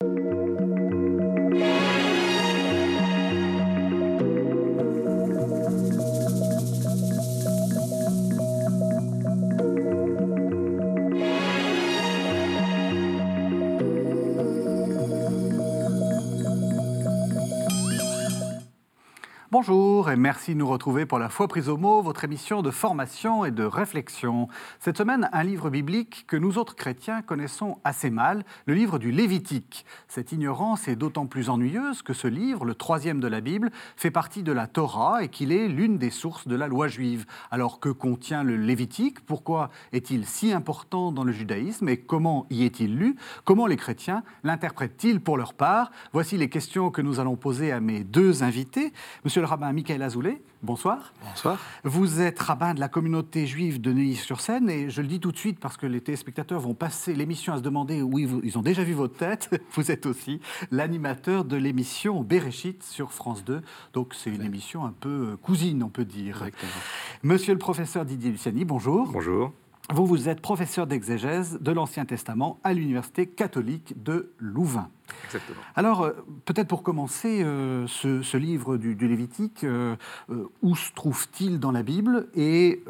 Thank you. Bonjour et merci de nous retrouver pour la foi prise au mot, votre émission de formation et de réflexion. Cette semaine, un livre biblique que nous autres chrétiens connaissons assez mal, le livre du Lévitique. Cette ignorance est d'autant plus ennuyeuse que ce livre, le troisième de la Bible, fait partie de la Torah et qu'il est l'une des sources de la loi juive. Alors que contient le Lévitique? Pourquoi est-il si important dans le judaïsme et comment y est-il lu? Comment les chrétiens l'interprètent-ils pour leur part? Voici les questions que nous allons poser à mes deux invités. Monsieur le rabbin Michael Azoulay, bonsoir. Bonsoir. Vous êtes rabbin de la communauté juive de Neuilly-sur-Seine et je le dis tout de suite parce que les téléspectateurs vont passer l'émission à se demander, oui, ils ont déjà vu votre tête, vous êtes aussi l'animateur de l'émission Bereshit sur France 2. Donc c'est une émission un peu cousine, on peut dire. Monsieur le professeur Didier Luciani, bonjour. Bonjour. Vous, vous êtes professeur d'exégèse de l'Ancien Testament à l'Université catholique de Louvain. Exactement. Alors, euh, peut-être pour commencer, euh, ce, livre du, Lévitique, euh, où se trouve-t-il dans la Bible Et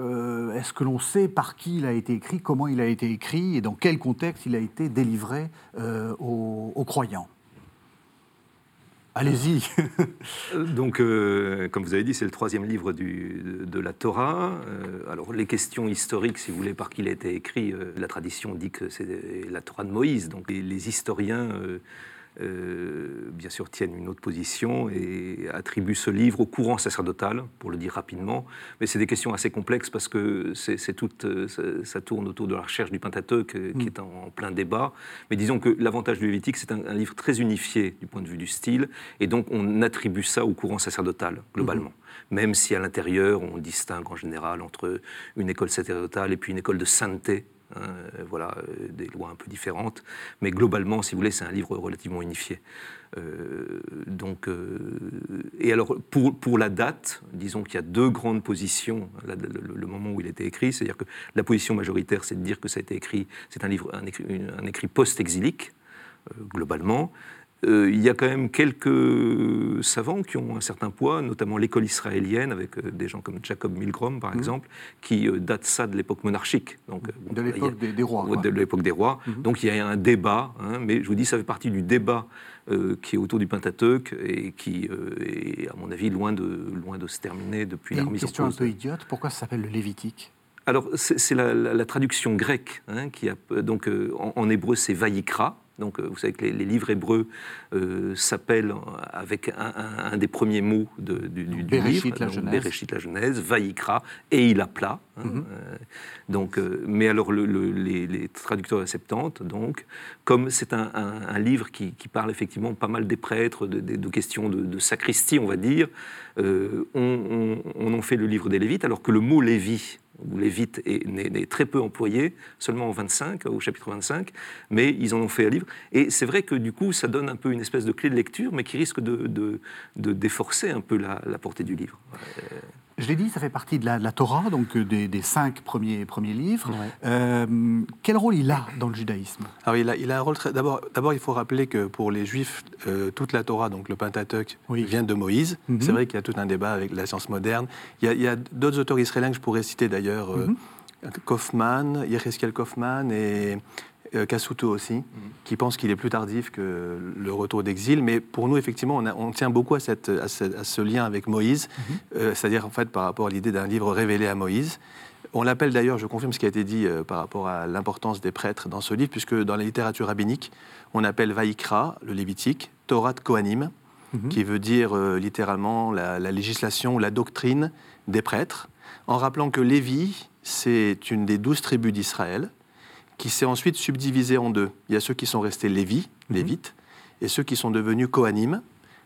est-ce que l'on sait par qui il a été écrit, comment il a été écrit et dans quel contexte il a été délivré aux croyants? Allez-y. Donc, euh, comme vous avez dit, c'est le troisième livre de, la Torah. Euh, alors, les questions historiques, si vous voulez, par qui il a été écrit, euh, la tradition dit que c'est la Torah de Moïse. Donc, les historiens euh, bien sûr, tiennent une autre position et attribuent ce livre au courant sacerdotal, pour le dire rapidement. Mais c'est des questions assez complexes parce que c'est tout, euh, ça, tourne autour de la recherche du Pentateuque euh, qui mm. est en, plein débat. Mais disons que l'avantage du Lévitique, c'est un, livre très unifié du point de vue du style, et donc on attribue ça au courant sacerdotal, globalement. Mm-hmm. Même si à l'intérieur, on distingue en général entre une école sacerdotale et puis une école de sainteté, Euh, voilà, euh, des lois un peu différentes. Mais globalement, si vous voulez, c'est un livre relativement unifié. Euh, donc, et alors, pour, pour, la date, disons qu'il y a deux grandes positions, le, moment où il a été écrit, c'est-à-dire que la position majoritaire, c'est de dire que ça a été écrit, c'est un livre, un écrit post-exilique, globalement, euh, il y a quand même quelques savants qui ont un certain poids, notamment l'école israélienne, avec euh, des gens comme Jacob Milgrom, par mhm. exemple, qui euh, date ça de l'époque monarchique. Donc, de l'époque des, rois. De l'époque des rois. Donc il y a un débat, hein, mais je vous dis, ça fait partie du débat qui est autour du Pentateuque et qui est, à mon avis, loin de, loin de se terminer depuis la remise en cause. Une question un peu idiote, pourquoi ça s'appelle le Lévitique? Alors, c'est la, traduction grecque, hein, qui a, donc en, en hébreu c'est Vaïkra, donc, euh, vous savez que les, livres hébreux euh, s'appellent avec un, des premiers mots de, du, du, livre, la Genèse. Bereshit, la Genèse, Vaïkra, et il appela. Hein, mhm. euh, donc, mais alors, les, traducteurs de Septante, donc, comme c'est un, livre qui, parle effectivement pas mal des prêtres, de, questions de, sacristie, on va dire, on, on, en fait le livre des Lévites, alors que le mot Lévi, où Lévite est, très peu employé, seulement au 25, au chapitre 25, mais ils en ont fait un livre. Et c'est vrai que du coup, ça donne un peu une espèce de clé de lecture, mais qui risque de, déforcer un peu la, portée du livre. Je l'ai dit, ça fait partie de la, Torah, donc euh, des, cinq premiers, premiers livres. Euh, quel rôle il a dans le judaïsme? Alors, il a, il a un rôle très. D'abord, il faut rappeler que pour les Juifs, euh, toute la Torah, donc le Pentateuch, vient de Moïse. Mhm. C'est vrai qu'il y a tout un débat avec la science moderne. Il y a, d'autres auteurs israéliens que je pourrais citer d'ailleurs. Mhm. Kaufman, Yechiel Kaufman et euh, Kasuto aussi, mhm. qui pense qu'il est plus tardif que le retour d'exil. Mais pour nous, effectivement, on, tient beaucoup à, cette, à, ce, lien avec Moïse, mhm. euh, c'est-à-dire en fait par rapport à l'idée d'un livre révélé à Moïse. On l'appelle d'ailleurs, je confirme ce qui a été dit euh, par rapport à l'importance des prêtres dans ce livre, puisque dans la littérature rabbinique, on appelle Vaïkra, le Lévitique, Torah Kohanim, mhm. qui veut dire littéralement la, la législation ou la doctrine des prêtres, en rappelant que Lévi, c'est une des douze tribus d'Israël, qui s'est ensuite subdivisé en deux. Il y a ceux qui sont restés Lévi, mhm. Lévites, et ceux qui sont devenus Kohanim,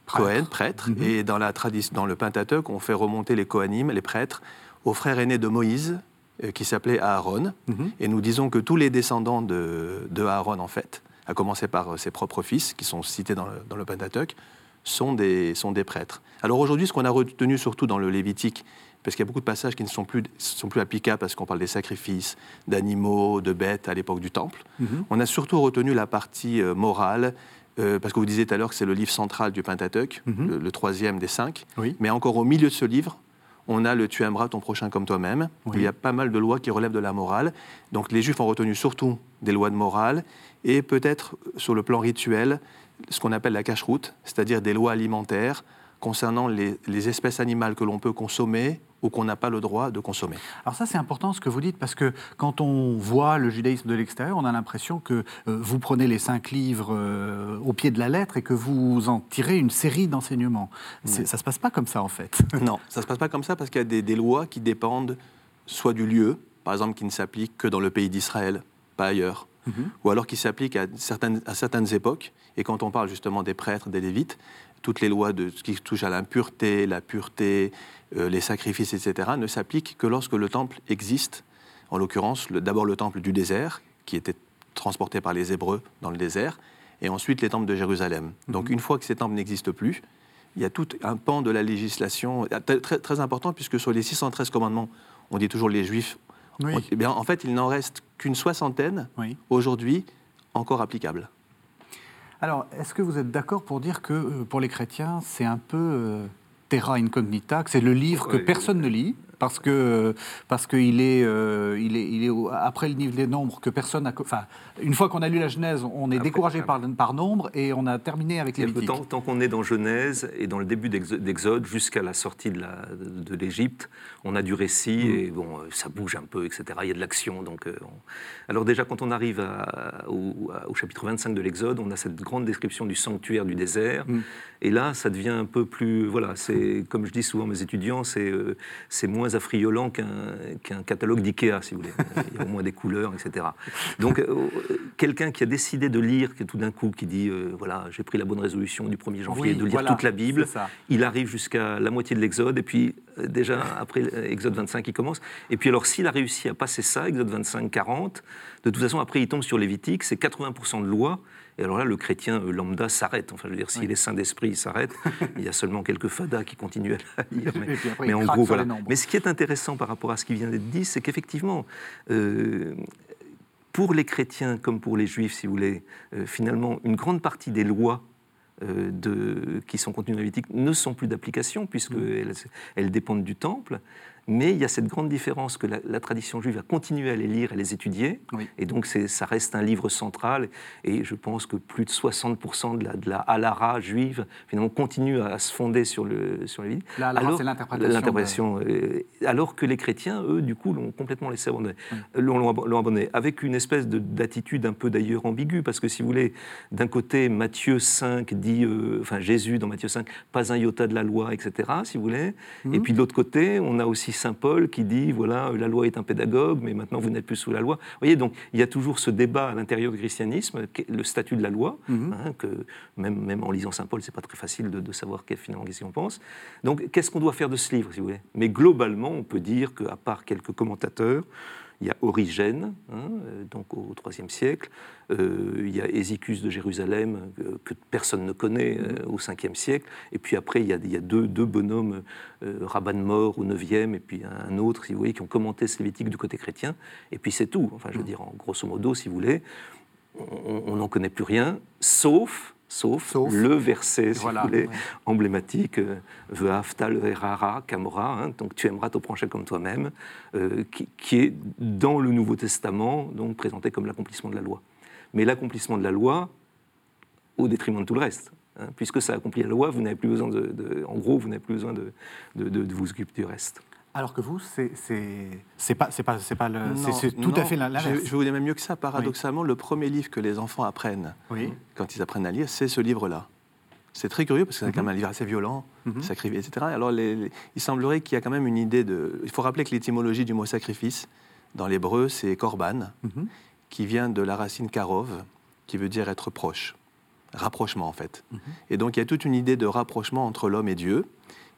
Kohen, prêtres. Mhm. Et dans, la dans le Pentateuque, on fait remonter les Kohanim, les prêtres, au frère aîné de Moïse, euh, qui s'appelait Aaron. Mhm. Et nous disons que tous les descendants de, Aaron, en fait, à commencer par euh, ses propres fils, qui sont cités dans le, dans le Pentateuque, sont des, sont des prêtres. Alors aujourd'hui, ce qu'on a retenu surtout dans le Lévitique, parce qu'il y a beaucoup de passages qui ne sont plus, sont plus applicables parce qu'on parle des sacrifices, d'animaux, de bêtes à l'époque du Temple. Mhm. On a surtout retenu la partie euh, morale, parce que vous disiez tout à l'heure que c'est le livre central du Pentateuch, Mhm. le, le troisième des cinq. Oui. Mais encore au milieu de ce livre, on a le tu aimeras ton prochain comme toi-même. Oui. Il y a pas mal de lois qui relèvent de la morale. Donc les Juifs ont retenu surtout des lois de morale et peut-être sur le plan rituel, ce qu'on appelle la cache-route, c'est-à-dire des lois alimentaires concernant les, les espèces animales que l'on peut consommer ou qu'on n'a pas le droit de consommer. Alors ça, c'est important ce que vous dites, parce que quand on voit le judaïsme de l'extérieur, on a l'impression que euh, vous prenez les cinq livres euh, au pied de la lettre et que vous en tirez une série d'enseignements. Ça ne se passe pas comme ça, en fait. Non, ça ne se passe pas comme ça parce qu'il y a des, des lois qui dépendent soit du lieu, par exemple qui ne s'appliquent que dans le pays d'Israël, pas ailleurs, ou alors qui s'appliquent à certaines, à certaines époques. Et quand on parle justement des prêtres, des lévites, toutes les lois de ce qui touche à l'impureté, la pureté, euh, les sacrifices, etc., ne s'appliquent que lorsque le temple existe. En l'occurrence, d'abord le temple du désert, qui était transporté par les Hébreux dans le désert, et ensuite les temples de Jérusalem. Donc une fois que ces temples n'existent plus, il y a tout un pan de la législation très, très- très important, puisque sur les 613 commandements, on dit toujours les Juifs. Oui. Eh bien, en fait, il n'en reste qu'une soixantaine Oui. aujourd'hui encore applicables. Alors, est-ce que vous êtes d'accord pour dire que euh, pour les chrétiens, c'est un peu euh, terra incognita, que c'est le livre que Oui. personne ne lit parce que parce qu'il est, euh, il est, il est après le livre des nombres que personne a. co- Enfin, une fois qu'on a lu la Genèse, on est Après, découragé par, par nombre et on a terminé avec les Tant, tant qu'on est dans Genèse et dans le début d'Exo- d'Exode jusqu'à la sortie de l'Égypte, on a du récit Mm. et bon, euh, ça bouge un peu, etc. Il y a de l'action. Donc, euh, on- alors déjà, quand on arrive à- au, chapitre 25 de l'Exode, on a cette grande description du sanctuaire du désert. Mm. Et là, ça devient un peu plus, voilà, c'est comme je dis souvent à mes étudiants, c'est euh, c'est moins affriolant qu'un catalogue d'IKEA, si vous voulez. Il y a au moins des couleurs, etc. Donc, euh, quelqu'un qui a décidé de lire, qui tout d'un coup, qui dit, euh, voilà, j'ai pris la bonne résolution du 1er janvier Oui, de lire voilà, toute la Bible, il arrive jusqu'à la moitié de l'Exode, et puis euh, déjà, après euh, Exode 25, il commence. Et puis alors, s'il a réussi à passer ça, Exode 25, 40, de toute façon, après, il tombe sur Lévitique, c'est 80% de loi. Et alors là, le chrétien euh, lambda s'arrête. Enfin, je veux dire, s'il est saint d'esprit, il s'arrête. il y a seulement quelques fadas qui continuent à la lire. Mais, après, en gros, voilà. Mais ce qui est intéressant par rapport à ce qui vient d'être dit, c'est qu'effectivement, euh, pour les chrétiens comme pour les juifs, si vous voulez, euh, finalement, une grande partie des lois euh, de, qui sont contenues dans Lévitique ne sont plus d'application, puisqu'elles elles dépendent du temple. Mais il y a cette grande différence que la, la tradition juive a continué à les lire et les étudier. Oui. Et donc, ça reste un livre central. Et je pense que plus de 60% de la, de la halara juive, finalement, continue à, se fonder sur, le, sur les La halara, c'est l'interprétation l'interprétation, euh, alors que les chrétiens, eux, du coup, l'ont complètement laissé abandonner. L'ont l'ont ab- l'ont abandonné. Avec une espèce de- d'attitude un peu d'ailleurs ambiguë. Parce que si vous voulez, d'un côté, Matthieu 5 dit, euh, enfin Jésus dans Matthieu 5, pas un iota de la loi, etc., si vous voulez. Mhm. Et puis de l'autre côté, on a aussi Saint Paul qui dit, voilà, la loi est un pédagogue, mais maintenant vous n'êtes plus sous la loi. Vous voyez, donc il y a toujours ce débat à l'intérieur du christianisme, le statut de la loi, Mhm. hein, que même, même en lisant Saint Paul, c'est pas très facile de, de savoir finalement qu'est-ce qu'on pense. Donc qu'est-ce qu'on doit faire de ce livre, si vous voulez? Mais globalement, on peut dire qu'à part quelques commentateurs, il y a Origène, hein, euh, donc au IIIe siècle. Euh, il y a Hésicus de Jérusalem, euh, que personne ne connaît, euh, au Ve siècle. Et puis après, il y a, il y a deux, deux bonhommes, Rabban Mor au IXe, et puis un autre, si vous voyez, qui ont commenté ce Lévitique du côté chrétien. Et puis c'est tout. Enfin, je veux dire, en grosso modo, si vous voulez, on n'en connaît plus rien, sauf, sauf, Sauf. le verset, si Voilà, vous voulez, ouais. emblématique, euh, erara kamora, hein, donc tu aimeras ton prochain comme toi-même, euh, qui, qui est dans le Nouveau Testament, donc présenté comme l'accomplissement de la loi. Mais l'accomplissement de la loi au détriment de tout le reste. hein, puisque ça accomplit la loi, vous n'avez plus besoin de, de- en gros, vous n'avez plus besoin de, de- de- de vous occuper du reste. Alors que vous, c'est pas c'est pas c'est pas le c'est- tout non, à fait l'inverse. Je, je vous dis même mieux que ça. Paradoxalement, le premier livre que les enfants apprennent Oui. quand ils apprennent à lire, c'est ce livre-là. C'est très curieux parce que c'est quand même un livre assez violent, Mhm. sacrifié, etc. Alors, les- les- il semblerait qu'il y a quand même une idée de. Il faut rappeler que l'étymologie du mot sacrifice, dans l'hébreu, c'est korban, Mhm. qui vient de la racine karov, qui veut dire être proche, rapprochement en fait. Mhm. Et donc, il y a toute une idée de rapprochement entre l'homme et Dieu.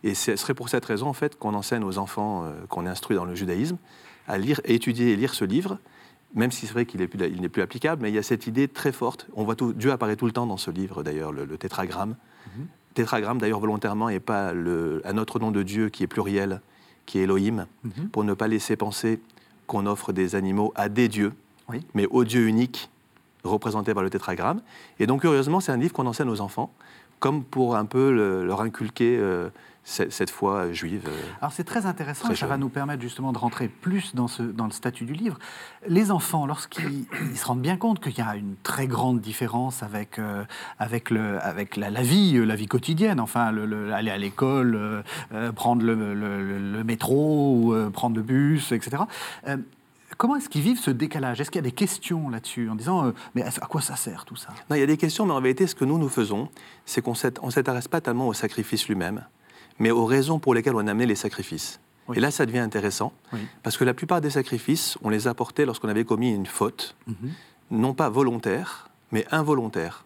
Et ce serait pour cette raison en fait qu'on enseigne aux enfants euh, qu'on instruit dans le judaïsme à lire, à étudier et lire ce livre même si c'est vrai qu'il n'est plus, applicable, mais il y a cette idée très forte. On voit tout, Dieu apparaît tout le temps dans ce livre, d'ailleurs, le, le tétragramme. Mhm. Tétragramme, d'ailleurs, volontairement, et pas le, un autre nom de Dieu qui est pluriel, qui est Elohim, Mhm. pour ne pas laisser penser qu'on offre des animaux à des dieux, Oui. mais au Dieu unique, représenté par le tétragramme. Et donc, curieusement, c'est un livre qu'on enseigne aux enfants, comme pour un peu leur inculquer euh, cette foi juive. Euh, Alors c'est très intéressant et ça va nous permettre justement de rentrer plus dans, ce, dans le statut du livre. Les enfants, lorsqu'ils se rendent bien compte qu'il y a une très grande différence avec, euh, avec, le, avec la, vie, la vie quotidienne, enfin le, aller à l'école, prendre le, métro, ou, prendre le bus, etc. Comment est-ce qu'ils vivent ce décalage? Est-ce qu'il y a des questions là-dessus en disant euh, mais à quoi ça sert tout ça? Non, il y a des questions, mais en vérité, ce que nous nous faisons, c'est qu'on ne s'intéresse pas tellement au sacrifice lui-même, mais aux raisons pour lesquelles on a amené les sacrifices. Et là, ça devient intéressant, parce que la plupart des sacrifices, on les apportait lorsqu'on avait commis une faute, mhm. non pas volontaire, mais involontaire.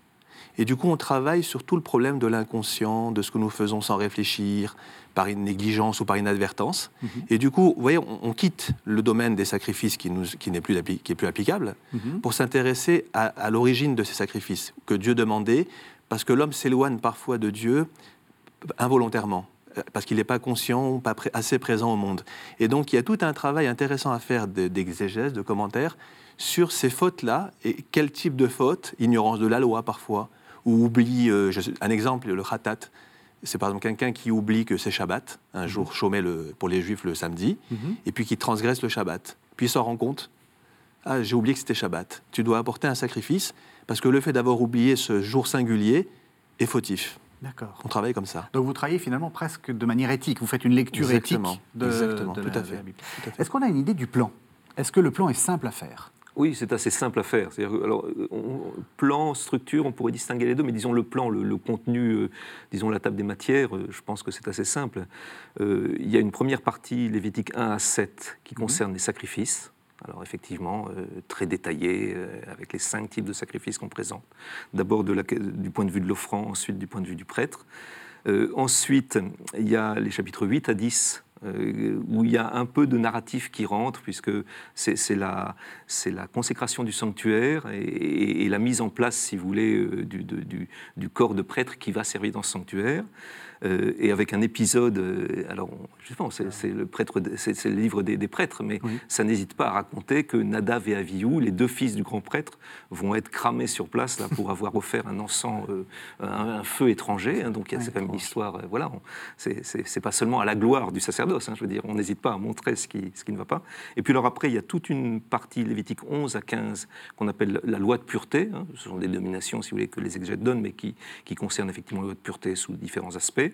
Et du coup, on travaille sur tout le problème de l'inconscient, de ce que nous faisons sans réfléchir, par une négligence ou par inadvertance. Mhm. Et du coup, vous voyez, on, quitte le domaine des sacrifices qui, n'est plus, qui est plus applicable mhm. pour s'intéresser à, l'origine de ces sacrifices que Dieu demandait, parce que l'homme s'éloigne parfois de Dieu involontairement parce qu'il n'est pas conscient ou pas assez présent au monde. Et donc, il y a tout un travail intéressant à faire d'exégèse, de, commentaires, sur ces fautes-là, et quel type de faute, ignorance de la loi parfois, ou oubli, euh, un exemple, le khatat, c'est par exemple quelqu'un qui oublie que c'est Shabbat, un mhm. jour chômé le, pour les Juifs le samedi, mhm. et puis qui transgresse le Shabbat. Puis il s'en rend compte. Ah, j'ai oublié que c'était Shabbat. Tu dois apporter un sacrifice, parce que le fait d'avoir oublié ce jour singulier est fautif. D'accord. On travaille comme ça. Donc vous travaillez finalement presque de manière éthique. Vous faites une lecture éthique de, Exactement, tout, à fait. Est-ce qu'on a une idée du plan? Est-ce que le plan est simple à faire? Oui, c'est assez simple à faire. Alors, plan, structure, on pourrait distinguer les deux, mais disons le plan, le, contenu, euh, disons la table des matières, euh, je pense que c'est assez simple. Euh, il y a une première partie, Lévitique 1 à 7, qui mhm. concerne les sacrifices. Alors effectivement, très détaillé, avec les cinq types de sacrifices qu'on présente. D'abord du point de vue de l'offrant, ensuite du point de vue du prêtre. ensuite, il y a les chapitres 8 à 10 euh, où il y a un peu de narratif qui rentre, puisque c'est la, la, consécration du sanctuaire et, la mise en place, si vous voulez, euh, du, du, du, corps de prêtre qui va servir dans ce sanctuaire. Euh, et avec un épisode. Euh, alors, justement, c'est le, prêtre, c'est le livre des, prêtres, mais ça n'hésite pas à raconter que Nadav et Avihu, les deux fils du grand prêtre, vont être cramés sur place là, pour avoir offert un encens, euh, un, feu étranger. Hein, donc, c'est quand même une histoire. voilà, c'est pas seulement à la gloire du sacerdoce. Hein, je veux dire, on n'hésite pas à montrer ce qui, ce qui ne va pas. Et puis, alors après, il y a toute une partie Lévitique 11 à 15 qu'on appelle la loi de pureté. Hein. ce sont des dominations, si vous voulez, que les exégètes donnent, mais qui, qui concernent effectivement la loi de pureté sous différents aspects.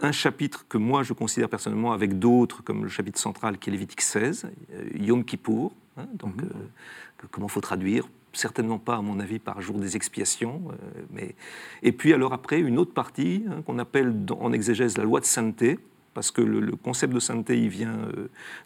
Un chapitre que moi je considère personnellement avec d'autres, comme le chapitre central qui est Lévitique 16, euh, Yom Kippour, hein, donc mhm. euh, comment faut traduire? Certainement pas, à mon avis, par jour des expiations. Euh, mais... Et puis, alors après, une autre partie hein, qu'on appelle en exégèse la loi de sainteté, parce que le, concept de sainteté, il vient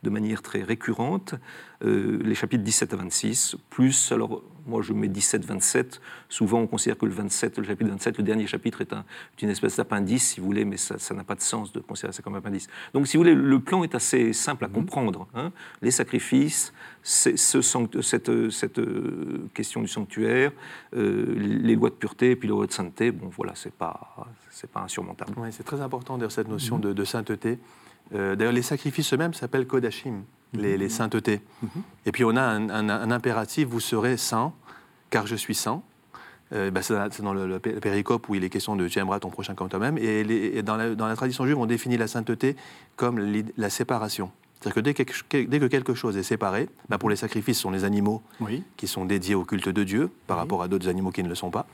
de manière très récurrente. les chapitres 17 à 26, plus, alors moi, je mets 17-27. Souvent, on considère que le 27, le chapitre 27, le dernier chapitre, est, un, une espèce d'appendice, si vous voulez, mais ça n'a pas de sens de considérer ça comme appendice. Donc, si vous voulez, le plan est assez simple à mhm. comprendre. Hein. Les sacrifices, ce, cette, cette, euh, question du sanctuaire, euh, les lois de pureté, et puis les lois de sainteté, bon, voilà, c'est pas, pas insurmontable. Oui, c'est très important, d'ailleurs, cette notion mhm. de, sainteté. Euh, d'ailleurs, les sacrifices eux-mêmes s'appellent Kodashim les, les saintetés. Mhm. Et puis on a un, impératif, vous serez saint, car je suis saint. Euh, ben, c'est dans le, péricope où il est question de tu aimeras ton prochain comme toi-même. Et, dans, la, tradition juive, on définit la sainteté comme la séparation. C'est-à-dire que dès que, dès que, quelque chose est séparé, ben, pour les sacrifices, ce sont les animaux qui sont dédiés au culte de Dieu par rapport à d'autres animaux qui ne le sont pas.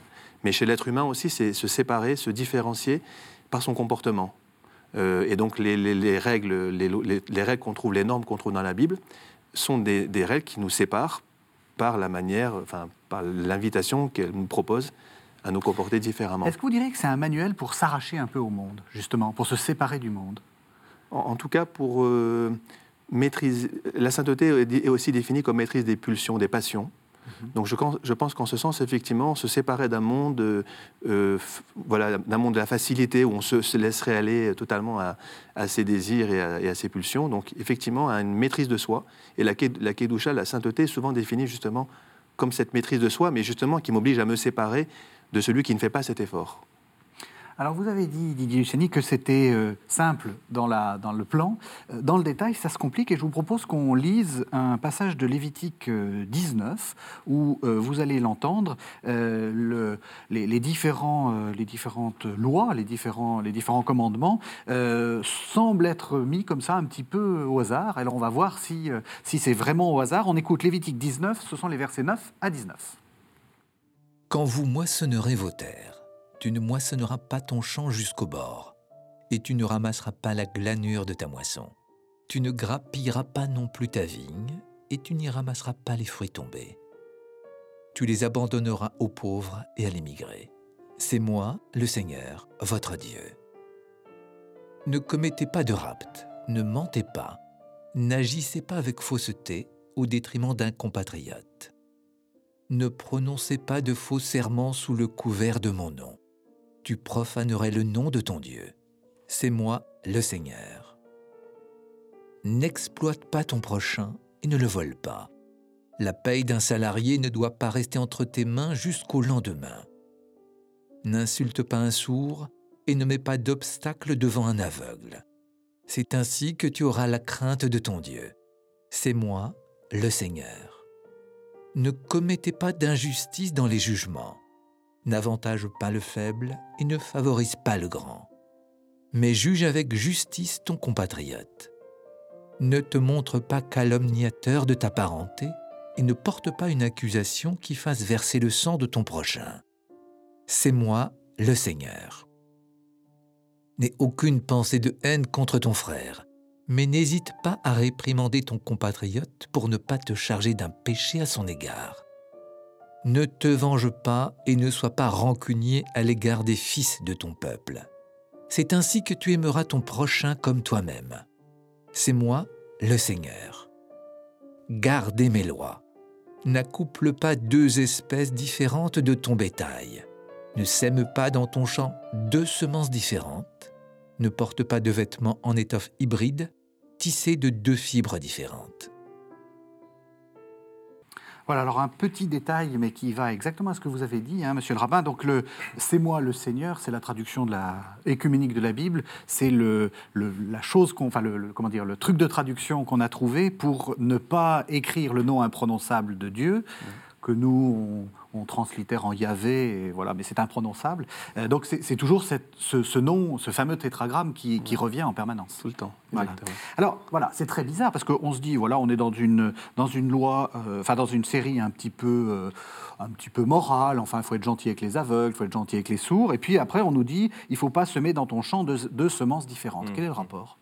Mais chez l'être humain aussi, c'est se séparer, se différencier par son comportement. Euh, et donc les, règles, les, règles qu'on trouve, les normes qu'on trouve dans la Bible, sont des, règles qui nous séparent par la manière, enfin, par l'invitation qu'elle nous propose à nous comporter différemment. Est-ce que vous diriez que c'est un manuel pour s'arracher un peu au monde, justement, pour se séparer du monde? En, tout cas, pour euh, maîtriser. La sainteté est aussi définie comme maîtrise des pulsions, des passions. Mhm. Donc je, pense qu'en ce sens, effectivement, se séparer d'un monde, euh, euh, voilà, d'un monde de la facilité où on se, laisserait aller totalement à, ses désirs et à, ses pulsions. Donc effectivement, à une maîtrise de soi. Et la, la kedusha, la sainteté, est souvent définie justement comme cette maîtrise de soi, mais justement qui m'oblige à me séparer de celui qui ne fait pas cet effort. Alors vous avez dit, Didier Luciani, que c'était euh, simple dans, la, dans le plan. Euh, dans le détail, ça se complique et je vous propose qu'on lise un passage de Lévitique 19 euh, où vous allez l'entendre. Le, les, différents, les différentes lois, les différents, les différents commandements semblent être mis comme ça un petit peu au hasard. Alors on va voir si, si c'est vraiment au hasard. On écoute Lévitique 19, ce sont les versets 9 à 19. Quand vous moissonnerez vos terres, tu ne moissonneras pas ton champ jusqu'au bord, et tu ne ramasseras pas la glanure de ta moisson. Tu ne grappilleras pas non plus ta vigne, et tu n'y ramasseras pas les fruits tombés. Tu les abandonneras aux pauvres et à l'émigré. C'est moi, le Seigneur, votre Dieu. Ne commettez pas de rapt, ne mentez pas, n'agissez pas avec fausseté au détriment d'un compatriote. Ne prononcez pas de faux serments sous le couvert de mon nom tu profanerais le nom de ton Dieu. C'est moi, le Seigneur. N'exploite pas ton prochain et ne le vole pas. La paye d'un salarié ne doit pas rester entre tes mains jusqu'au lendemain. N'insulte pas un sourd et ne mets pas d'obstacle devant un aveugle. C'est ainsi que tu auras la crainte de ton Dieu. C'est moi, le Seigneur. Ne commettez pas d'injustice dans les jugements n'avantage pas le faible et ne favorise pas le grand. Mais juge avec justice ton compatriote. Ne te montre pas calomniateur de ta parenté et ne porte pas une accusation qui fasse verser le sang de ton prochain. C'est moi, le Seigneur. N'aie aucune pensée de haine contre ton frère, mais n'hésite pas à réprimander ton compatriote pour ne pas te charger d'un péché à son égard. Ne te venge pas et ne sois pas rancunier à l'égard des fils de ton peuple. C'est ainsi que tu aimeras ton prochain comme toi-même. C'est moi, le Seigneur. Gardez mes lois. N'accouple pas deux espèces différentes de ton bétail. Ne sème pas dans ton champ deux semences différentes. Ne porte pas de vêtements en étoffe hybride, tissés de deux fibres différentes. Voilà, alors un petit détail, mais qui va exactement à ce que vous avez dit, hein, monsieur le rabbin. Donc, le C'est moi le Seigneur, c'est la traduction de la écuménique de la Bible. C'est le, la chose qu'on, enfin, le, comment dire, le truc de traduction qu'on a trouvé pour ne pas écrire le nom imprononçable de Dieu, que nous, on translitère en Yahvé, et voilà, mais c'est imprononçable. Euh, donc c'est toujours ce, nom, ce fameux tétragramme qui, revient en permanence. Tout le temps. Alors voilà, c'est très bizarre parce qu'on se dit, voilà, on est dans une, dans une loi, euh, enfin dans une série un petit peu, euh, un petit peu morale. Enfin, il faut être gentil avec les aveugles, il faut être gentil avec les sourds. Et puis après, on nous dit, il ne faut pas semer dans ton champ deux, semences différentes. Mmh. Quel est le rapport?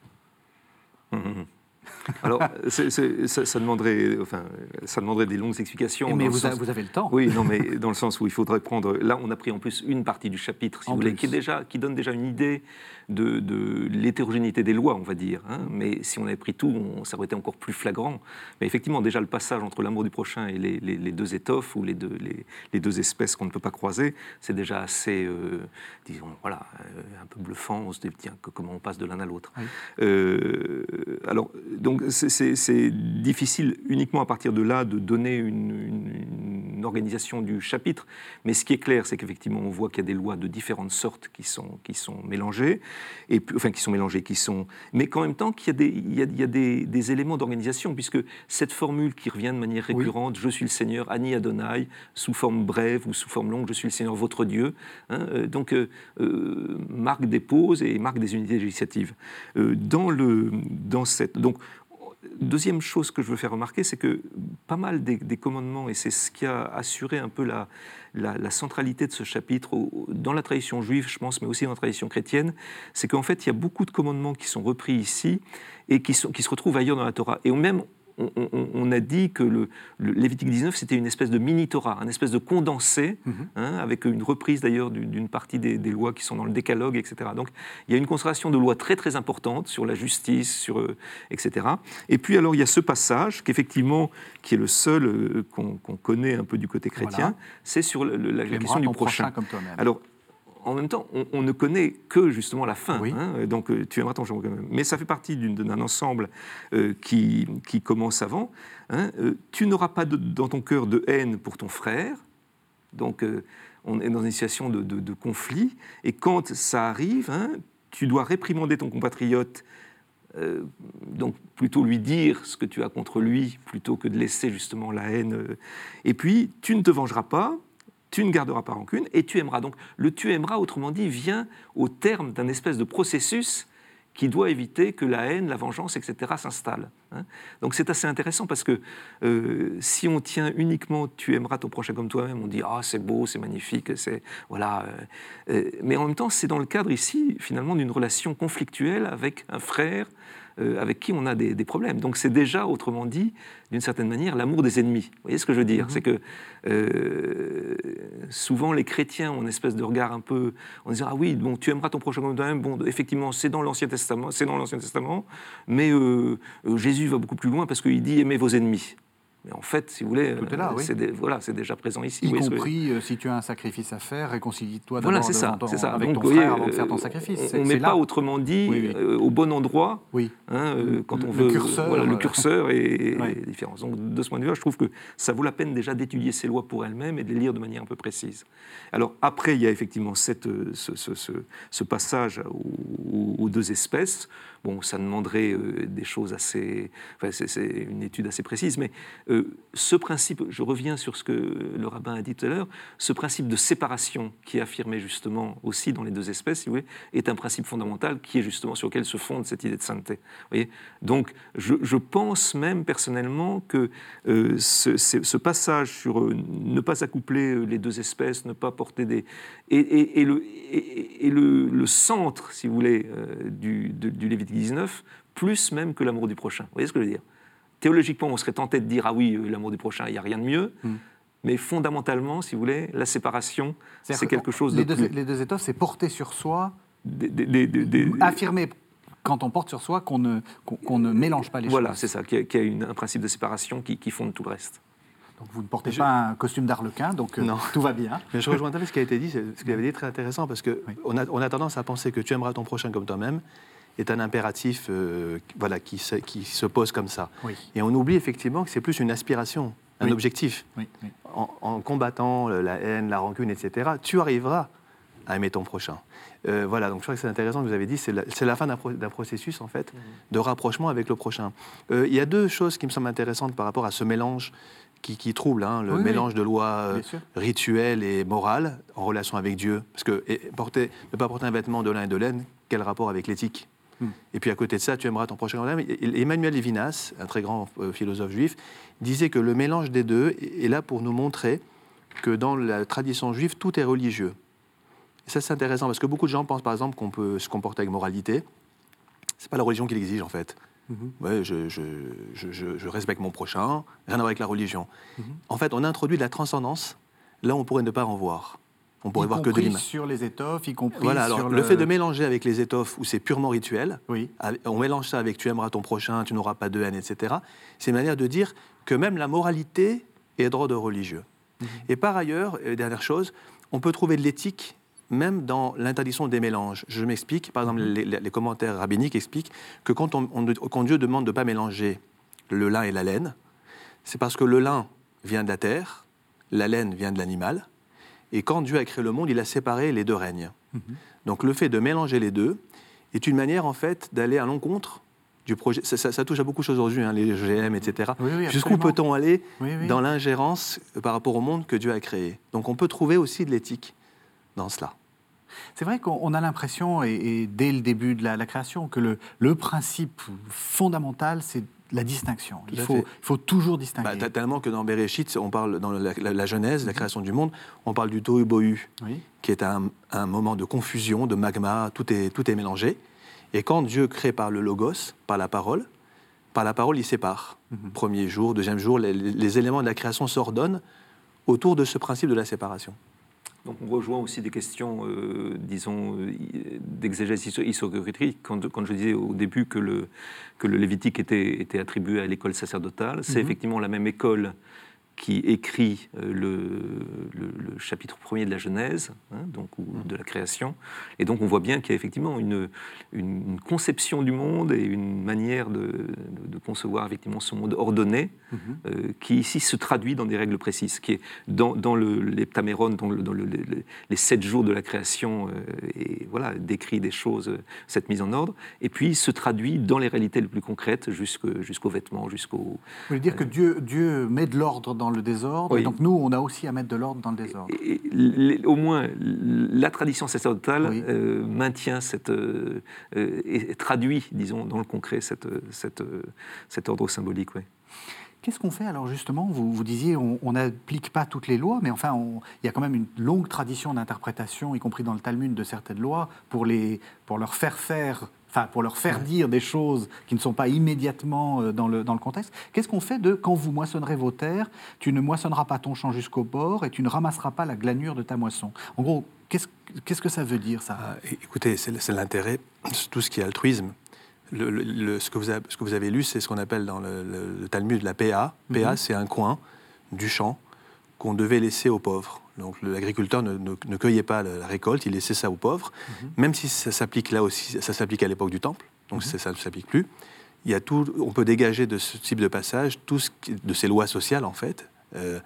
Mmh, alors, ça, demanderait, enfin, ça demanderait des longues explications. mais vous, avez le temps. Oui, non, mais dans le sens où il faudrait prendre. Là, on a pris en plus une partie du chapitre, si vous voulez, qui, est déjà, qui donne déjà une idée de, l'hétérogénéité des lois, on va dire. Hein. Mais si on avait pris tout, ça aurait été encore plus flagrant. Mais effectivement, déjà, le passage entre l'amour du prochain et les, deux étoffes ou les deux, les, deux espèces qu'on ne peut pas croiser, c'est déjà assez, euh, disons, voilà, euh, un peu bluffant. On se dit, tiens, comment on passe de l'un à l'autre. Euh, alors, donc, c'est difficile uniquement à partir de là de donner une, une, organisation du chapitre. Mais ce qui est clair, c'est qu'effectivement, on voit qu'il y a des lois de différentes sortes qui sont, qui sont mélangées et enfin qui sont mélangés, qui sont, mais qu'en même temps qu'il y a des, il y a, il y a des, des, éléments d'organisation, puisque cette formule qui revient de manière récurrente, je suis le Seigneur, Ani Adonai, sous forme brève ou sous forme longue, je suis le Seigneur, votre Dieu, hein, euh, donc euh, euh, marque des pauses et marque des unités législatives. dans le, dans cette, donc Deuxième chose que je veux faire remarquer, c'est que pas mal des, commandements, et c'est ce qui a assuré un peu la, la, centralité de ce chapitre dans la tradition juive, je pense, mais aussi dans la tradition chrétienne, c'est qu'en fait, il y a beaucoup de commandements qui sont repris ici et qui, se retrouvent ailleurs dans la Torah. Et même, on, a dit que le, Lévitique 19, c'était une espèce de mini-Torah, une espèce de condensé, mhm. hein, avec une reprise d'ailleurs d'une partie des, lois qui sont dans le décalogue, etc. Donc il y a une concentration de lois très très importante sur la justice, sur, euh, etc. Et puis alors il y a ce passage, qu'effectivement, qui est le seul euh, qu'on connaît un peu du côté chrétien, c'est sur la, question du prochain. comme toi alors en même temps, on, ne connaît que justement la fin. Hein, donc euh, tu aimeras ton quand même. Mais ça fait partie d'un ensemble euh, qui, qui, commence avant. Hein, euh, tu n'auras pas dans ton cœur de haine pour ton frère. Donc on est dans une situation de, conflit, et quand ça arrive, hein, tu dois réprimander ton compatriote donc plutôt lui dire ce que tu as contre lui plutôt que de laisser justement la haine. Et puis, tu ne te vengeras pas, tu ne garderas pas rancune et tu aimeras. Donc le tu aimeras, autrement dit, vient au terme d'un espèce de processus qui doit éviter que la haine, la vengeance, etc. s'installe. Hein. Donc c'est assez intéressant parce que euh, si on tient uniquement tu aimeras ton prochain comme toi-même, on dit ah c'est beau, c'est magnifique, c'est voilà. mais en même temps c'est dans le cadre ici finalement d'une relation conflictuelle avec un frère, euh, avec qui on a des, problèmes. Donc c'est déjà, autrement dit, d'une certaine manière, l'amour des ennemis. Vous voyez ce que je veux dire? Mhm. C'est que euh, souvent les chrétiens ont une espèce de regard un peu en disant ah oui, bon, tu aimeras ton prochain comme toi-même. Bon, effectivement, c'est dans l'Ancien Testament, c'est dans l'Ancien Testament, mais euh, Jésus va beaucoup plus loin parce qu'il dit aimez vos ennemis. Mais en fait, si vous voulez, euh, c'est voilà, déjà présent ici. Y compris euh, si tu as un sacrifice à faire, réconcilie-toi voilà, c'est ça, c'est ça. avec ton frère avant de faire ton sacrifice. On n'est pas autrement dit euh, au bon endroit oui. Hein, quand on veut. Curseur, voilà, le curseur est, différent. Donc de ce point de vue, je trouve que ça vaut la peine déjà d'étudier ces lois pour elles-mêmes et de les lire de manière un peu précise. Alors après, il y a effectivement cette, ce, ce, ce, passage aux, aux deux espèces. Bon, ça demanderait euh, des choses assez. Enfin, c'est une étude assez précise, mais euh, ce principe, je reviens sur ce que le rabbin a dit tout à l'heure, ce principe de séparation qui est affirmé justement aussi dans les deux espèces, si vous voulez, est un principe fondamental qui est justement sur lequel se fonde cette idée de sainteté. Vous voyez? Donc, je, pense même personnellement que euh, ce, passage sur ne pas accoupler les deux espèces, ne pas porter des. et, le, centre, si vous voulez, du, du Lévitique 19, plus même que l'amour du prochain. Vous voyez ce que je veux dire? Théologiquement, on serait tenté de dire ah oui, l'amour du prochain, il n'y a rien de mieux. Hmm. Mais fondamentalement, si vous voulez, la séparation, c'est quelque chose les de. Deux, Les deux étoffes, c'est porter sur soi, affirmer quand on porte sur soi qu'on ne, mélange pas les voilà, choses. Voilà, c'est ça, qu'il y a, un principe de séparation qui, qui fonde tout le reste. Donc vous ne portez pas un costume d'arlequin, donc euh, tout va bien. Mais je rejoins tout ce qui a été dit, ce qu'il avait dit très intéressant, parce qu'on a, on a tendance à penser que tu aimeras ton prochain comme toi-même, est un impératif euh, voilà, qui, se, qui se pose comme ça. Et on oublie effectivement que c'est plus une aspiration, un objectif. En, combattant la haine, la rancune, etc., tu arriveras à aimer ton prochain. Euh, voilà, donc je crois que c'est intéressant que vous avez dit, c'est la, fin d'un processus, en fait, de rapprochement avec le prochain. Euh, il y a deux choses qui me semblent intéressantes par rapport à ce mélange qui, qui trouble, hein, le mélange de lois rituelles et morales en relation avec Dieu. Parce que porter, ne pas porter un vêtement de lin et de laine, quel rapport avec l'éthique? Et puis à côté de ça, tu aimeras ton prochain grand Emmanuel Levinas, un très grand euh, philosophe juif, disait que le mélange des deux est là pour nous montrer que dans la tradition juive, tout est religieux. Et ça, c'est intéressant parce que beaucoup de gens pensent par exemple qu'on peut se comporter avec moralité. C'est pas la religion qui l'exige en fait. Mm-hmm. ouais, je, je, je, respecte mon prochain, rien à voir avec la religion. Mm-hmm. En fait, on introduit de la transcendance là où on pourrait ne pas en voir. On pourrait voir que de l'image. sur les étoffes, y compris voilà, alors, sur le... fait de mélanger avec les étoffes où c'est purement rituel, oui. on mélange ça avec tu aimeras ton prochain, tu n'auras pas de haine, etc. C'est une manière de dire que même la moralité est droit religieux. Mhm. Et par ailleurs, dernière chose, on peut trouver de l'éthique même dans l'interdiction des mélanges. Je m'explique, par exemple, mhm. les, commentaires rabbiniques expliquent que quand, on, quand Dieu demande de ne pas mélanger le lin et la laine, c'est parce que le lin vient de la terre, la laine vient de l'animal, et quand Dieu a créé le monde, il a séparé les deux règnes. Mhm. Donc le fait de mélanger les deux est une manière en fait d'aller à l'encontre du projet. Ça, touche à beaucoup de choses aujourd'hui, hein, les GM, etc. Jusqu'où peut-on aller dans l'ingérence par rapport au monde que Dieu a créé? Donc on peut trouver aussi de l'éthique dans cela. C'est vrai qu'on a l'impression, et, dès le début de la, création, que le, le principe fondamental, c'est la distinction. Il faut, toujours distinguer. Bah, tellement que dans Bereshit, on parle dans la, Genèse, la mhm. création du monde, on parle du tohu bohu, qui est un, moment de confusion, de magma, tout est, tout est mélangé. Et quand Dieu crée par le logos, par la parole, par la parole, il sépare. Mhm. Premier jour, deuxième jour, les éléments de la création s'ordonnent autour de ce principe de la séparation. Donc on rejoint aussi des questions, euh, disons, euh, d'exégèse historique. Quand, quand, je disais au début que le, que le Lévitique était, était attribué à l'école sacerdotale, c'est mhm. effectivement la même école qui écrit euh, le, chapitre premier de la Genèse, hein, donc, ou mm. de la création. Et donc on voit bien qu'il y a effectivement une, une, conception du monde et une manière de, concevoir effectivement ce monde ordonné, mm-hmm. euh, qui ici se traduit dans des règles précises, qui est dans, dans l'heptaméron, dans, dans les sept jours de la création, euh, et voilà, décrit des choses, cette mise en ordre, et puis se traduit dans les réalités les plus concrètes jusqu'aux vêtements, jusqu'au... Vous voulez dire que Dieu, Dieu met de l'ordre dans le désordre. donc nous, on a aussi à mettre de l'ordre dans le désordre. au moins, la tradition sacerdotale euh, maintient cette, euh, et traduit, disons, dans le concret cette, cette, cet ordre symbolique. Qu'est-ce qu'on fait alors justement? Vous, vous disiez on n'applique pas toutes les lois, mais enfin il y a quand même une longue tradition d'interprétation, y compris dans le Talmud, de certaines lois pour, les, pour leur faire faire enfin pour leur faire dire des choses qui ne sont pas immédiatement euh, dans le, dans le contexte. Qu'est-ce qu'on fait de quand vous moissonnerez vos terres, tu ne moissonneras pas ton champ jusqu'au bord et tu ne ramasseras pas la glanure de ta moisson? En gros, qu'est-ce, qu'est-ce que ça veut dire ça? Ah, Écoutez, c'est, l'intérêt, tout ce qui est altruisme. Le, ce, que vous avez, ce que vous avez lu, c'est ce qu'on appelle dans le, Talmud la PA. PA, mhm. c'est un coin du champ qu'on devait laisser aux pauvres. Donc l'agriculteur ne, cueillait pas la, récolte, il laissait ça aux pauvres, mhm. même si ça s'applique là aussi, ça s'applique à l'époque du Temple, donc mhm. ça ne s'applique plus. Il y a tout, on peut dégager de ce type de passage, tout ce de ces lois sociales en fait, euh,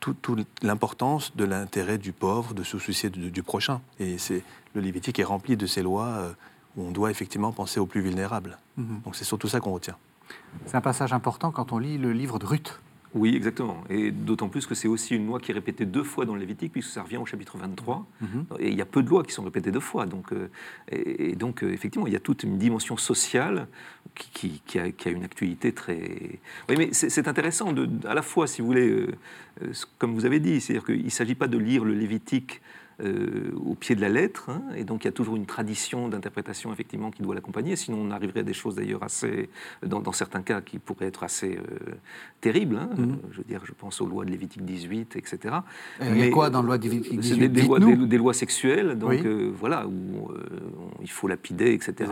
toute l'importance de l'intérêt du pauvre, de se soucier du, prochain. Et c'est le Lévitique est rempli de ces lois euh, où on doit effectivement penser aux plus vulnérables. Mhm. Donc c'est surtout ça qu'on retient. C'est un passage important quand on lit le livre de Ruth. Oui, exactement. Et d'autant plus que c'est aussi une loi qui est répétée deux fois dans le Lévitique, puisque ça revient au chapitre 23. Mhm. Et il y a peu de lois qui sont répétées deux fois. Donc, euh, et, donc, euh, effectivement, il y a toute une dimension sociale qui, qui, a, une actualité très. Oui, mais c'est intéressant, de, à la fois, si vous voulez, euh, comme vous avez dit, c'est-à-dire qu'il ne s'agit pas de lire le Lévitique euh, au pied de la lettre, hein, et donc il y a toujours une tradition d'interprétation effectivement qui doit l'accompagner, sinon on arriverait à des choses d'ailleurs assez, dans, certains cas, qui pourraient être assez euh, terribles. Hein. Mhm. Je veux dire, je pense aux lois de Lévitique 18, etc. Mais quoi dans la loi de Lévitique 18 des, lois, des, lois, sexuelles, donc euh, voilà, où il faut lapider, etc.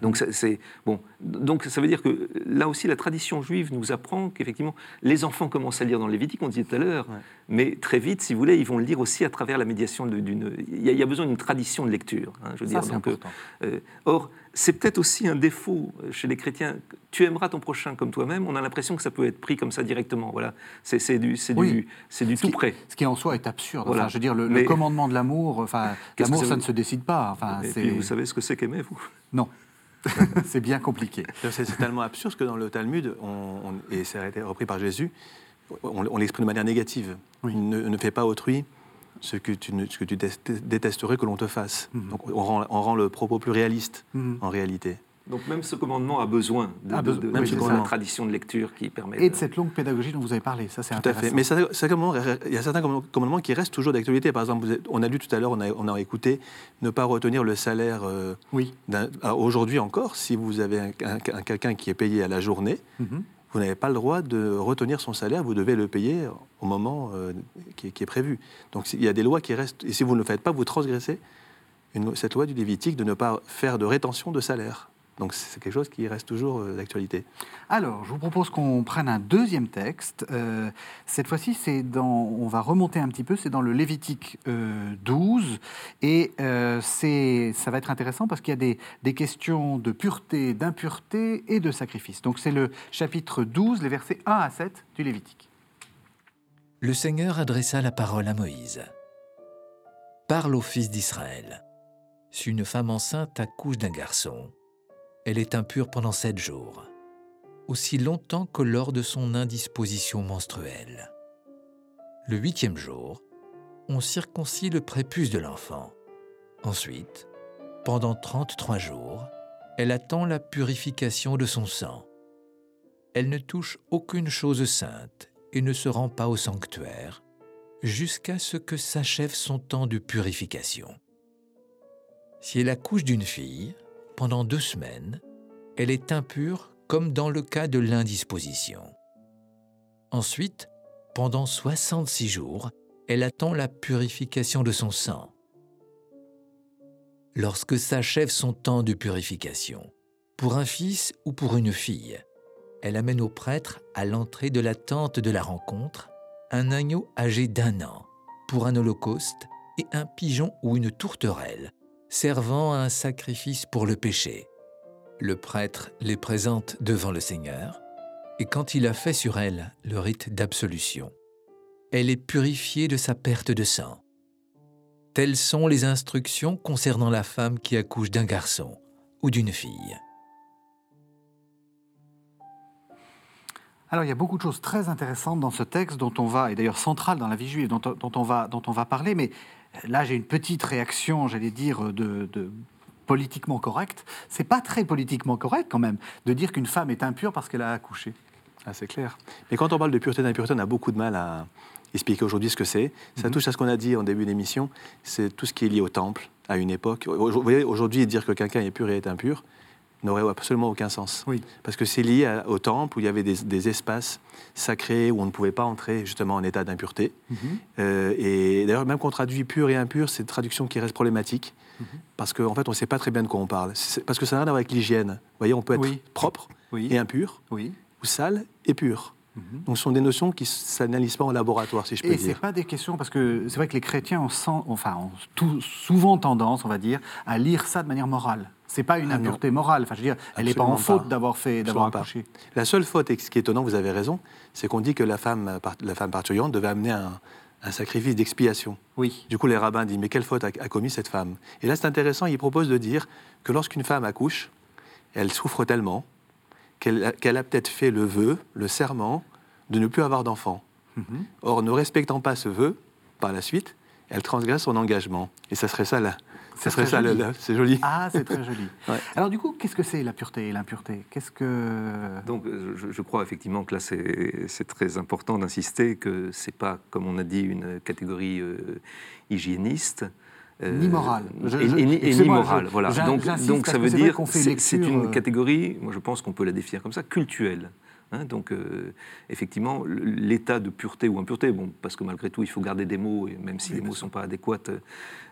Donc c'est bon. Donc ça veut dire que là aussi la tradition juive nous apprend qu'effectivement les enfants commencent à lire dans Lévitique, on disait tout à l'heure, mais très vite, si vous voulez, ils vont le lire aussi à travers la médiation d'une. Il y, a besoin d'une tradition de lecture. Hein, je veux dire. Donc, euh, euh, or, c'est peut-être aussi un défaut chez les chrétiens. Tu aimeras ton prochain comme toi-même. On a l'impression que ça peut être pris comme ça directement. Voilà, c'est du, c'est du, c'est du tout près. Ce qui en soi est absurde. Voilà. je veux dire, le, commandement de l'amour, enfin, l'amour, ça, ne se décide pas. Enfin, et vous savez ce que c'est qu'aimer, vous? Non. c'est bien compliqué. C'est tellement absurde que dans le Talmud, on, et ça a été repris par Jésus, on, l'exprime de manière négative. Ne, fais pas autrui ce que tu, ce que tu détesterais que l'on te fasse. Mhm. Donc on rend, le propos plus réaliste mhm. en réalité. Donc même ce commandement a besoin de, la tradition de lecture qui permet... Et de, cette longue pédagogie dont vous avez parlé, ça c'est intéressant. Tout à fait, mais ça, il y a certains commandements qui restent toujours d'actualité. Par exemple, on a lu tout à l'heure, on a, on a, écouté, ne pas retenir le salaire euh, oui. aujourd'hui encore, si vous avez quelqu'un qui est payé à la journée, mhm vous n'avez pas le droit de retenir son salaire, vous devez le payer au moment euh, qui, est, prévu. Donc il y a des lois qui restent, et si vous ne le faites pas, vous transgressez cette loi du Lévitique de ne pas faire de rétention de salaire. Donc c'est quelque chose qui reste toujours euh, d'actualité. Alors, je vous propose qu'on prenne un deuxième texte. Euh, cette fois-ci, c'est dans, on va remonter un petit peu, c'est dans le Lévitique 12, euh, et c'est, ça va être intéressant parce qu'il y a des, des questions de pureté, d'impureté et de sacrifice. Donc c'est le chapitre 12, les versets 1 à 7 du Lévitique. Le Seigneur adressa la parole à Moïse. Parle aux fils d'Israël. Si une femme enceinte accouche d'un garçon, elle est impure pendant sept jours, aussi longtemps que lors de son indisposition menstruelle. Le huitième jour, on circoncis le prépuce de l'enfant. Ensuite, pendant 33 jours, elle attend la purification de son sang. Elle ne touche aucune chose sainte et ne se rend pas au sanctuaire jusqu'à ce que s'achève son temps de purification. Si elle accouche d'une fille, pendant deux semaines, elle est impure comme dans le cas de l'indisposition. Ensuite, pendant 66 jours, elle attend la purification de son sang. Lorsque s'achève son temps de purification, pour un fils ou pour une fille, elle amène au prêtre à l'entrée de la tente de la rencontre un agneau âgé d'un an pour un holocauste et un pigeon ou une tourterelle, servant à un sacrifice pour le péché. Le prêtre les présente devant le Seigneur, et quand il a fait sur elle le rite d'absolution, elle est purifiée de sa perte de sang. Telles sont les instructions concernant la femme qui accouche d'un garçon ou d'une fille. Alors il y a beaucoup de choses très intéressantes dans ce texte dont on va, et d'ailleurs central dans la vie juive, dont, on, va, dont on va parler, mais là j'ai une petite réaction, j'allais dire, de, de politiquement correcte. C'est pas très politiquement correct quand même de dire qu'une femme est impure parce qu'elle a accouché. Ah, c'est clair. Mais quand on parle de pureté et d'impureté, on a beaucoup de mal à expliquer aujourd'hui ce que c'est. Ça mhm. touche à ce qu'on a dit en début d'émission, c'est tout ce qui est lié au temple à une époque. Vous voyez, aujourd'hui, dire que quelqu'un est pur et est impur, n'aurait absolument aucun sens. Oui. Parce que c'est lié au temple où il y avait des, espaces sacrés où on ne pouvait pas entrer justement en état d'impureté. Mhm. Euh, et d'ailleurs, même qu'on traduit pur et impur, c'est une traduction qui reste problématique. Mhm. Parce qu'en fait, on ne sait pas très bien de quoi on parle. Parce que ça n'a rien à voir avec l'hygiène. Vous voyez, on peut être propre et impur, ou sale et pur. Mhm. Donc, ce sont des notions qui ne s'analysent pas en laboratoire, si je peux dire. Et ce n'est pas des questions, parce que c'est vrai que les chrétiens ont, enfin, ont tout, souvent tendance, on va dire, à lire ça de manière morale. C'est pas une ah impureté morale. Enfin, je veux dire, elle n'est pas en faute d'avoir fait, d'avoir accouché. La seule faute, et ce qui est étonnant, vous avez raison, c'est qu'on dit que la femme, la femme parturiente devait amener un, sacrifice d'expiation. Oui. Du coup, les rabbins disent mais quelle faute a, commis cette femme? Et là, c'est intéressant. Ils proposent de dire que lorsqu'une femme accouche, elle souffre tellement qu'elle a peut-être fait le vœu, le serment, de ne plus avoir d'enfant. Mhm. Or, ne respectant pas ce vœu, par la suite, elle transgresse son engagement. Et ça serait ça là. Ça serait ça, c'est joli. Ah, c'est très joli. Alors du coup, qu'est-ce que c'est la pureté et l'impureté? Qu'est-ce que Donc, euh, je, crois effectivement que là, c'est très important d'insister que c'est pas, comme on a dit, une catégorie euh, hygiéniste. Euh, ni morale. et, ni morale, voilà. Donc, donc ça veut dire que c'est une catégorie, moi je pense qu'on peut la définir comme ça, cultuelle. Hein, donc, euh, effectivement, l'état de pureté ou impureté, bon, parce que malgré tout, il faut garder des mots, et même si les mots ne sont pas adéquats,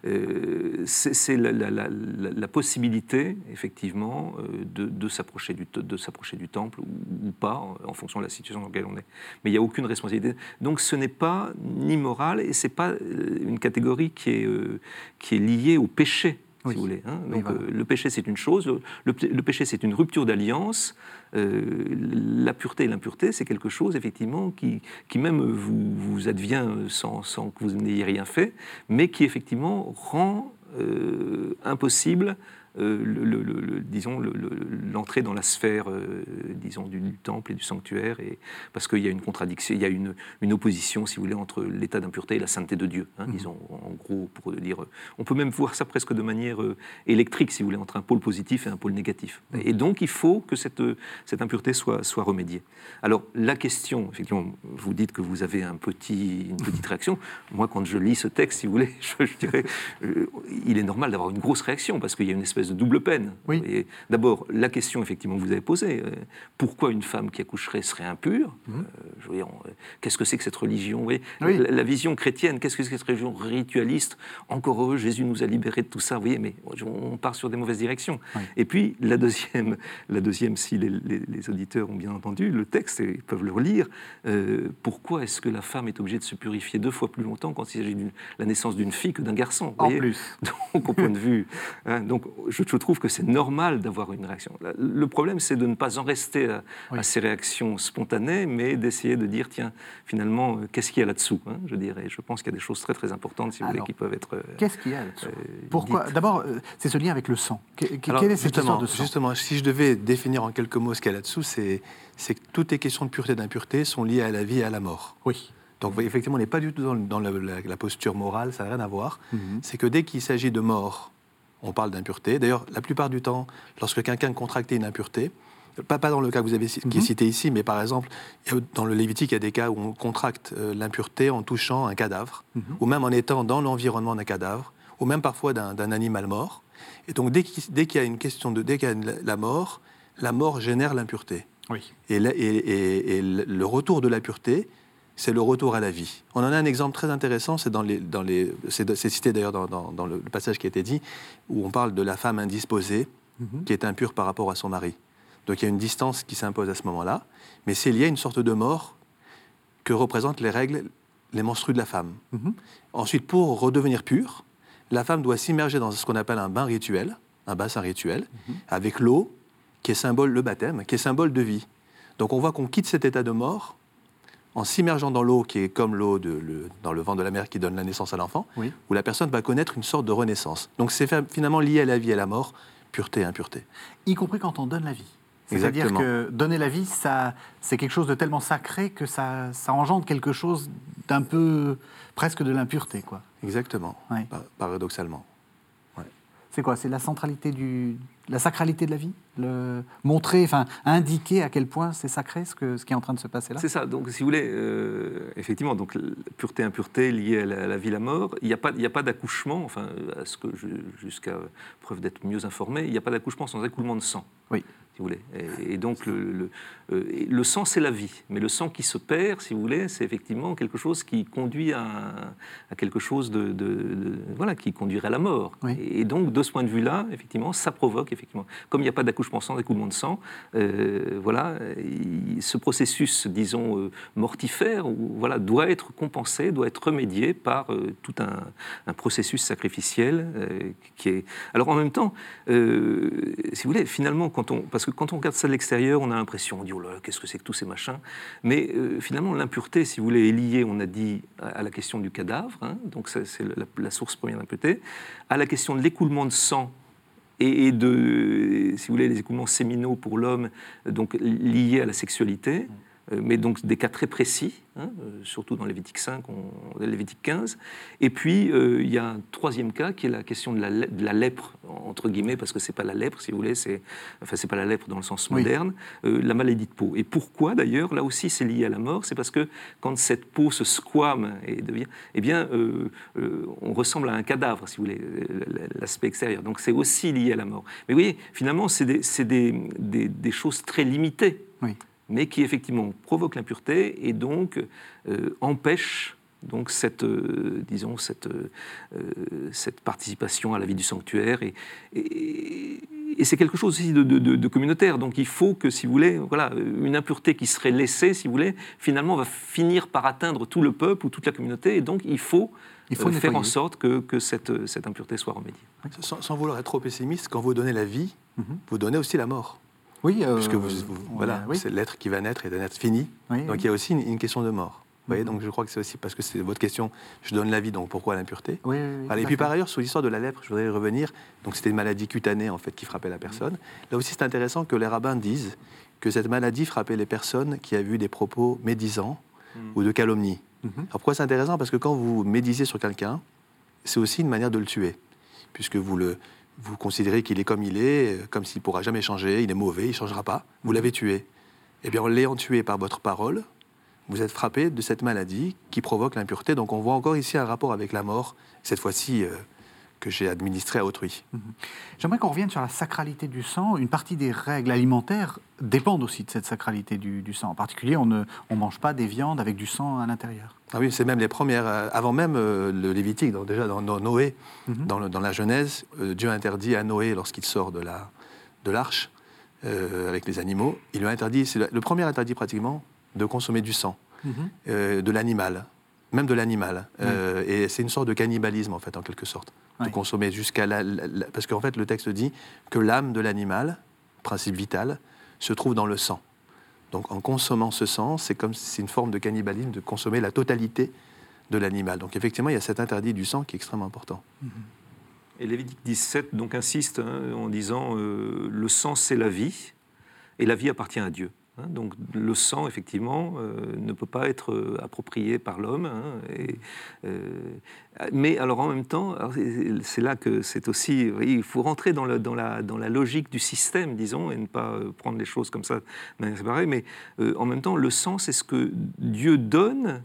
euh, c'est la, possibilité, effectivement, euh, de, s'approcher du, du, temple ou, pas, en, fonction de la situation dans laquelle on est. Mais il n'y a aucune responsabilité. Donc, ce n'est pas ni moral, et ce n'est pas une catégorie qui est, qui est liée au péché si vous voulez. Hein. Donc, le péché, c'est une chose. Le, péché, c'est une rupture d'alliance. Euh, la pureté et l'impureté, c'est quelque chose, effectivement, qui, même vous, advient sans, sans que vous n'ayez rien fait, mais qui, effectivement, rend euh, impossible euh, le, disons, l'entrée dans la sphère, euh, disons, du, temple et du sanctuaire, et, parce qu'il y a une contradiction, il y a une, une opposition, si vous voulez, entre l'état d'impureté et la sainteté de Dieu. Hein, mhm. Disons, en gros, pour dire, on peut même voir ça presque de manière euh, électrique, si vous voulez, entre un pôle positif et un pôle négatif. Mhm. Et donc, il faut que cette, cette impureté soit, soit remédiée. Alors, la question, effectivement, vous dites que vous avez un petit, une petite réaction. Moi, quand je lis ce texte, si vous voulez, je, je dirais, il est normal d'avoir une grosse réaction, parce qu'il y a une espèce de double peine. Oui. D'abord, la question effectivement que vous avez posée, euh, pourquoi une femme qui accoucherait serait impure? Mmh. euh, Qu'est-ce que c'est que cette religion? La, vision chrétienne, qu'est-ce que c'est que cette religion ritualiste? Encore heureux, Jésus nous a libérés de tout ça, vous voyez, mais on part sur des mauvaises directions. Et puis, la deuxième, la deuxième si les, auditeurs ont bien entendu le texte, et ils peuvent le relire, euh, pourquoi est-ce que la femme est obligée de se purifier deux fois plus longtemps quand il s'agit de la naissance d'une fille que d'un garçon? En plus. Donc, au point de vue... Hein, donc, je, trouve que c'est normal d'avoir une réaction. Le problème, c'est de ne pas en rester à, ces réactions spontanées, mais d'essayer de dire, tiens, finalement, euh, qu'est-ce qu'il y a là-dessous hein, Je dirais, je pense qu'il y a des choses très très importantes, si vous voulez, qui peuvent être. Euh, qu'est-ce qu'il y a là-dessous? euh, Pourquoi D'abord, c'est ce lien avec le sang. quelle est cette histoire de sang? Justement, si je devais définir en quelques mots ce qu'il y a là-dessous, c'est que toutes les questions de pureté et d'impureté sont liées à la vie et à la mort. Oui. Donc effectivement, on n'est pas du tout dans, la, posture morale, ça n'a rien à voir. Mhm. C'est que dès qu'il s'agit de mort, on parle d'impureté. D'ailleurs, la plupart du temps, lorsque quelqu'un contractait une impureté, pas, pas dans le cas que vous avez qui est mhm. cité ici, mais par exemple, dans le Lévitique, il y a des cas où on contracte euh, l'impureté en touchant un cadavre, mhm. ou même en étant dans l'environnement d'un cadavre, ou même parfois d'un animal mort. Et donc, dès qu'il y a une question de dès qu'il y a la mort, la mort génère l'impureté. Oui. Et, et, le retour de la pureté, c'est le retour à la vie. On en a un exemple très intéressant, c'est dans les, dans les, c'est cité d'ailleurs dans, le passage qui a été dit, où on parle de la femme indisposée mhm. qui est impure par rapport à son mari. Donc il y a une distance qui s'impose à ce moment-là, mais c'est lié à une sorte de mort que représentent les règles les menstrues de la femme. Mhm. Ensuite, pour redevenir pure, la femme doit s'immerger dans ce qu'on appelle un bain rituel, un bassin rituel, mhm. avec l'eau qui est symbole, le baptême, qui est symbole de vie. Donc on voit qu'on quitte cet état de mort en s'immergeant dans l'eau qui est comme l'eau dans le vent de la mer qui donne la naissance à l'enfant, où la personne va connaître une sorte de renaissance. Donc c'est finalement lié à la vie et à la mort, pureté et impureté. Y compris quand on donne la vie. C'est-à-dire que donner la vie, ça, c'est quelque chose de tellement sacré que ça, ça engendre quelque chose d'un peu presque de l'impureté, quoi. Exactement, paradoxalement. C'est quoi? C'est la centralité du, la sacralité de la vie? Le Montrer, enfin, indiquer à quel point c'est sacré ce, que, ce qui est en train de se passer là C'est ça. Donc, si vous voulez, euh, effectivement, donc pureté, impureté liée à la, vie, la mort, il n'y a pas, pas d'accouchement, enfin, à ce que jusqu'à preuve d'être mieux informé, il n'y a pas d'accouchement sans écoulement de sang. Oui vous voulez. Et, donc, le, euh, le, sang, c'est la vie. Mais le sang qui se perd, si vous voulez, c'est effectivement quelque chose qui conduit à, à quelque chose de, Voilà, qui conduirait à la mort. Et, donc, de ce point de vue-là, effectivement, ça provoque, effectivement, comme il n'y a pas d'accouchement sans écoulement de sang, euh, voilà, ce processus, disons, euh, mortifère, voilà, doit être compensé, doit être remédié par tout un, un, processus sacrificiel qui est. Alors, en même temps, si vous voulez, finalement, quand on. Parce que quand on regarde ça de l'extérieur, on a l'impression, on dit, oh qu'est-ce que c'est que tous ces machins. Mais euh, finalement, l'impureté, si vous voulez, est liée, on a dit, à, la question du cadavre, hein, donc c'est la, source première d'impureté, à la question de l'écoulement de sang et, de, si vous voulez, les écoulements séminaux pour l'homme, donc liés à la sexualité. Mais donc des cas très précis, hein, euh, surtout dans Lévitique 5, on, Lévitique 15. Et puis, euh, il y a un troisième cas qui est la question de la, lèpre, entre guillemets, parce que c'est pas la lèpre, si vous voulez, c'est enfin, c'est pas la lèpre dans le sens moderne, la maladie de peau. Et pourquoi, d'ailleurs, là aussi, c'est lié à la mort C'est parce que quand cette peau se squame et devient, eh bien, on ressemble à un cadavre, si vous voulez, l'aspect extérieur. Donc, c'est aussi lié à la mort. Mais vous voyez, finalement, c'est des, des, des, des choses très limitées. Oui mais qui effectivement provoque l'impureté et donc euh, empêche donc cette, euh, disons, cette, euh, cette participation à la vie du sanctuaire. Et, et, c'est quelque chose aussi de, de, communautaire. Donc il faut que, si vous voulez, voilà, une impureté qui serait laissée, si vous voulez, finalement va finir par atteindre tout le peuple ou toute la communauté. Et donc il faut, il faut faire en sorte que, que cette, cette, impureté soit remédiée. Sans, vouloir être trop pessimiste, quand vous donnez la vie, mhm. vous donnez aussi la mort. Oui, euh, puisque vous, voilà, c'est l'être qui va naître et d'un être fini. donc il y a aussi une, question de mort. Vous voyez, mhm. donc je crois que c'est aussi parce que c'est votre question. Je donne la vie, donc pourquoi l'impureté oui, Et puis par ailleurs, sur l'histoire de la lèpre, je voudrais y revenir. Donc c'était une maladie cutanée en fait qui frappait la personne. Là aussi, c'est intéressant que les rabbins disent que cette maladie frappait les personnes qui avaient eu des propos médisants mhm. ou de calomnie. Mhm. Alors pourquoi c'est intéressant? Parce que quand vous médisez sur quelqu'un, c'est aussi une manière de le tuer, puisque vous le vous considérez qu'il est comme il est, euh, comme s'il ne pourra jamais changer, il est mauvais, il ne changera pas, vous l'avez tué. Eh bien, en l'ayant tué par votre parole, vous êtes frappé de cette maladie qui provoque l'impureté. Donc on voit encore ici un rapport avec la mort, cette fois-ci euh, que j'ai administré à autrui. Mhm. J'aimerais qu'on revienne sur la sacralité du sang. Une partie des règles alimentaires dépendent aussi de cette sacralité du, sang. En particulier, on ne on mange pas des viandes avec du sang à l'intérieur. Ah oui, c'est même les premières, euh, avant même euh, le Lévitique, donc déjà dans, Noé, mhm. dans, dans, la Genèse, euh, Dieu interdit à Noé, lorsqu'il sort de l'arche, de avec les animaux, il lui interdit, c'est le premier interdit pratiquement, de consommer du sang, mhm. de l'animal même de l'animal. et c'est une sorte de cannibalisme, en fait, en quelque sorte de consommer jusqu'à la, Parce qu'en fait, le texte dit que l'âme de l'animal, principe vital, se trouve dans le sang. Donc en consommant ce sang, c'est comme si c'est une forme de cannibalisme de consommer la totalité de l'animal. Donc effectivement, il y a cet interdit du sang qui est extrêmement important. Et Lévitique 17 donc insiste hein, en disant euh, le sang c'est la vie et la vie appartient à Dieu. Hein, donc le sang, effectivement, euh, ne peut pas être euh, approprié par l'homme. Hein, euh, mais alors en même temps, c'est là que c'est aussi, il faut rentrer dans, dans, la, dans, la, logique du système, disons, et ne pas prendre les choses comme ça de manière séparée. Mais en même temps, le sang, c'est ce que Dieu donne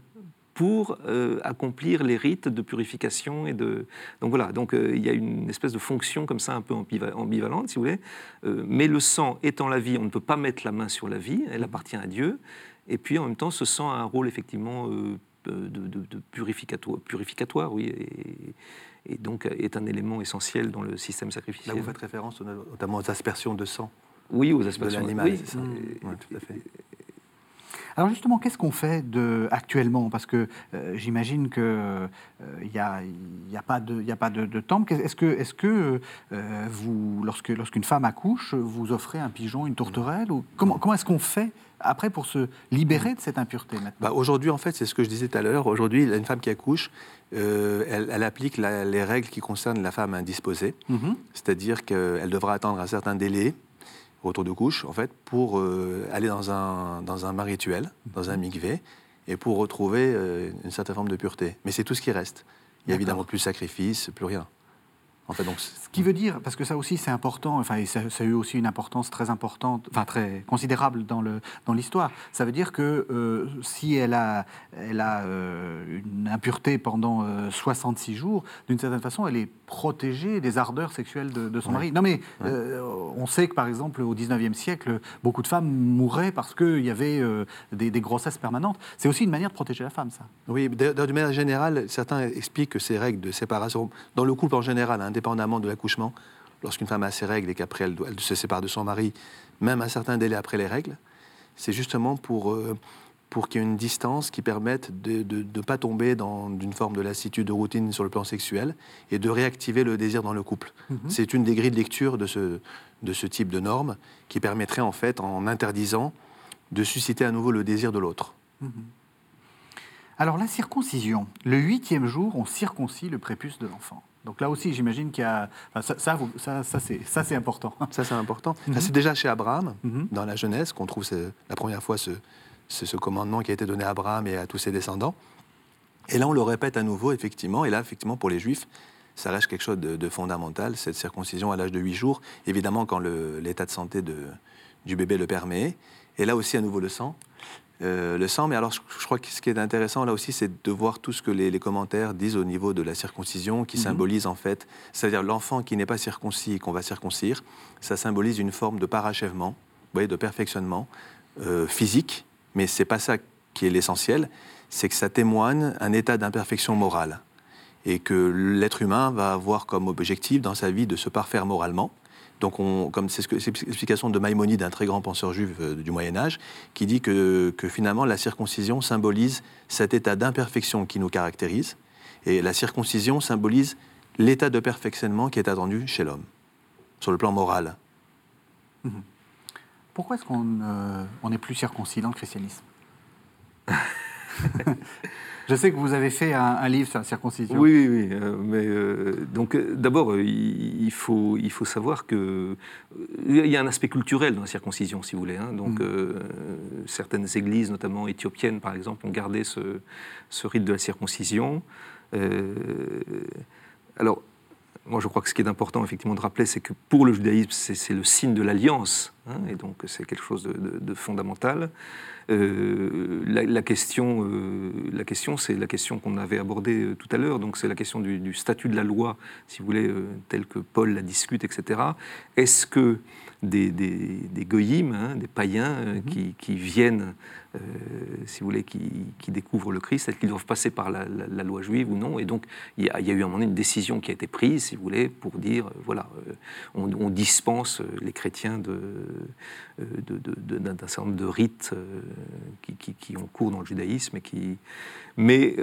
pour euh, accomplir les rites de purification et de donc voilà donc euh, il y a une espèce de fonction comme ça un peu ambivalente si vous voulez euh, mais le sang étant la vie on ne peut pas mettre la main sur la vie elle appartient à Dieu et puis en même temps ce sang a un rôle effectivement de, purificatoire, purificatoire oui et, donc est un élément essentiel dans le système sacrificiel. Là, vous faites référence notamment aux aspersions de sang. Oui, aux aspersions de l'animal, c'est ça. Mmh. tout à fait. Alors justement, qu'est-ce qu'on fait de, actuellement? Parce que euh, j'imagine qu'il n'y a, y a, pas de, y a pas de, de temple. Est-ce que, est -ce que vous, lorsque, lorsqu'une femme accouche, vous offrez un pigeon, une tourterelle ou Comment, comment est-ce qu'on fait après pour se libérer de cette impureté bah, Aujourd'hui, en fait, c'est ce que je disais tout à l'heure. Aujourd'hui, une femme qui accouche, elle, applique les règles qui concernent la femme indisposée. Mm-hmm. C'est-à-dire qu'elle devra attendre un certain délai retour de couche, en fait, pour euh, aller dans un, dans un rituel, dans un mikvé, et pour retrouver euh, une certaine forme de pureté. Mais c'est tout ce qui reste. Il n'y a évidemment plus de sacrifice, plus rien. En fait, donc, ce qui veut dire, parce que ça aussi c'est important, enfin, ça, a eu aussi une importance très importante, enfin très considérable dans le dans l'histoire. Ça veut dire que euh, si elle a elle a euh, une impureté pendant 66 euh, jours, d'une certaine façon, elle est protégée des ardeurs sexuelles de, son mari. Non mais on sait que par exemple au 19e siècle, beaucoup de femmes mouraient parce qu'il y avait des, des, grossesses permanentes. C'est aussi une manière de protéger la femme, ça. Oui, d'une manière générale, certains expliquent que ces règles de séparation dans le couple en général. Hein, indépendamment de l'accouchement, lorsqu'une femme a ses règles et qu'après elle, elle, se sépare de son mari, même un certain délai après les règles, c'est justement pour, euh, pour qu'il y ait une distance qui permette de ne pas tomber dans une forme de lassitude, de routine sur le plan sexuel et de réactiver le désir dans le couple. Mhm. C'est une des grilles de lecture de ce, de ce type de normes qui permettrait en fait, en interdisant, de susciter à nouveau le désir de l'autre. Mhm. Alors la circoncision, le huitième jour, on circoncis le prépuce de l'enfant. Donc là aussi, j'imagine qu'il y a. ça, ça, ça, c'est important. Ça, c'est important. Mhm. C'est déjà chez Abraham, mhm. dans la Genèse, qu'on trouve la première fois ce, ce, commandement qui a été donné à Abraham et à tous ses descendants. Et là, on le répète à nouveau, effectivement. Et là, effectivement, pour les Juifs, ça reste quelque chose de, fondamental, cette circoncision à l'âge de 8 jours, évidemment quand l'état de santé de, du bébé le permet. Et là aussi, à nouveau, le sang. Euh, le sang. Mais alors, je, crois que ce qui est intéressant là aussi, c'est de voir tout ce que les, commentaires disent au niveau de la circoncision, qui mhm. symbolise en fait, c'est-à-dire l'enfant qui n'est pas circoncis et qu'on va circoncire, ça symbolise une forme de parachèvement, vous voyez, de perfectionnement euh, physique, mais c'est pas ça qui est l'essentiel, c'est que ça témoigne un état d'imperfection morale et que l'être humain va avoir comme objectif dans sa vie de se parfaire moralement. Donc, comme c'est l'explication de Maïmonide, un très grand penseur juif euh, du Moyen Âge, qui dit que, finalement la circoncision symbolise cet état d'imperfection qui nous caractérise, et la circoncision symbolise l'état de perfectionnement qui est attendu chez l'homme, sur le plan moral. Mhm. Pourquoi est-ce qu'on n'est plus circoncis dans le christianisme? Je sais que vous avez fait un, livre sur la circoncision. Oui, oui, oui. Euh, mais euh, donc, euh, d'abord, il, faut, il faut savoir que il y a un aspect culturel dans la circoncision, si vous voulez. Hein. Donc, mm. certaines églises, notamment éthiopiennes, par exemple, ont gardé ce, ce rite de la circoncision. alors, moi, je crois que ce qui est important, effectivement, de rappeler, c'est que pour le judaïsme, c'est le signe de l'alliance, hein, et donc c'est quelque chose de, fondamental. Euh, la, question, euh, question, c'est la question qu'on avait abordée euh, tout à l'heure, donc c'est la question du, statut de la loi, si vous voulez, tel que Paul la discute, etc. Est-ce que des, des, des goyim, hein, des païens mm-hmm. qui, viennent euh, si vous voulez, qui, découvrent le Christ, est-ce qu'ils doivent passer par la, loi juive ou non? Et donc, il y, a, eu à un moment donné une décision qui a été prise, si vous voulez, pour dire, euh, voilà, euh, on, dispense les chrétiens d'un de, certain nombre de rites qui, ont cours dans le judaïsme. Et qui... Mais,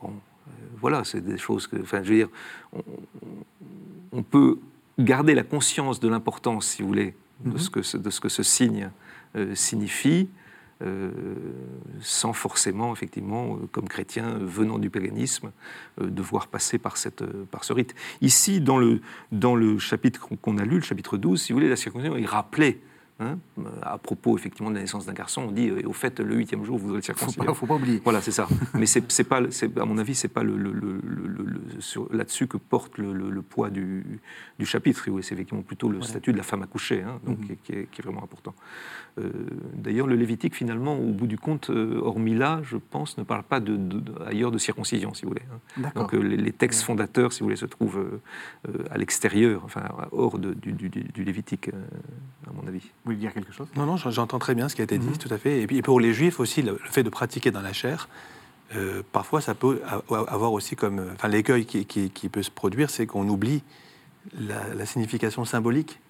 bon, voilà, c'est des choses que, enfin, je veux dire, on peut garder la conscience de l'importance, si vous voulez, de, mhm. ce que, de ce que ce signe euh, signifie, euh, sans forcément, effectivement, euh, comme chrétien venant du paganisme, devoir passer par, cette, par ce rite. Ici, dans le, dans le chapitre qu'on a lu, le chapitre 12, si vous voulez, la circoncision, il rappelait Hein, à propos effectivement de la naissance d'un garçon, on dit euh, au fait le huitième jour vous aurez circoncire. Faut pas, faut pas oublier. Voilà, c'est ça. Mais c'est pas, à mon avis, c'est pas le, là-dessus que porte le, poids du, du chapitre. C'est effectivement plutôt le statut de la femme accouchée, hein, donc mhm. qui, est, vraiment important. Euh, d'ailleurs, le Lévitique finalement, au bout du compte, euh, hormis là, je pense, ne parle pas de, ailleurs de circoncision, si vous voulez. Hein. Donc les, textes fondateurs, si vous voulez, se trouvent à l'extérieur, enfin hors du, du, du, Lévitique, à mon avis voulez dire quelque chose? Non, non, j'entends très bien ce qui a été dit, mhm. tout à fait. Et puis pour les juifs aussi, le, fait de pratiquer dans la chair, euh, parfois ça peut avoir aussi comme. Enfin, l'écueil qui, qui, peut se produire, c'est qu'on oublie la, signification symbolique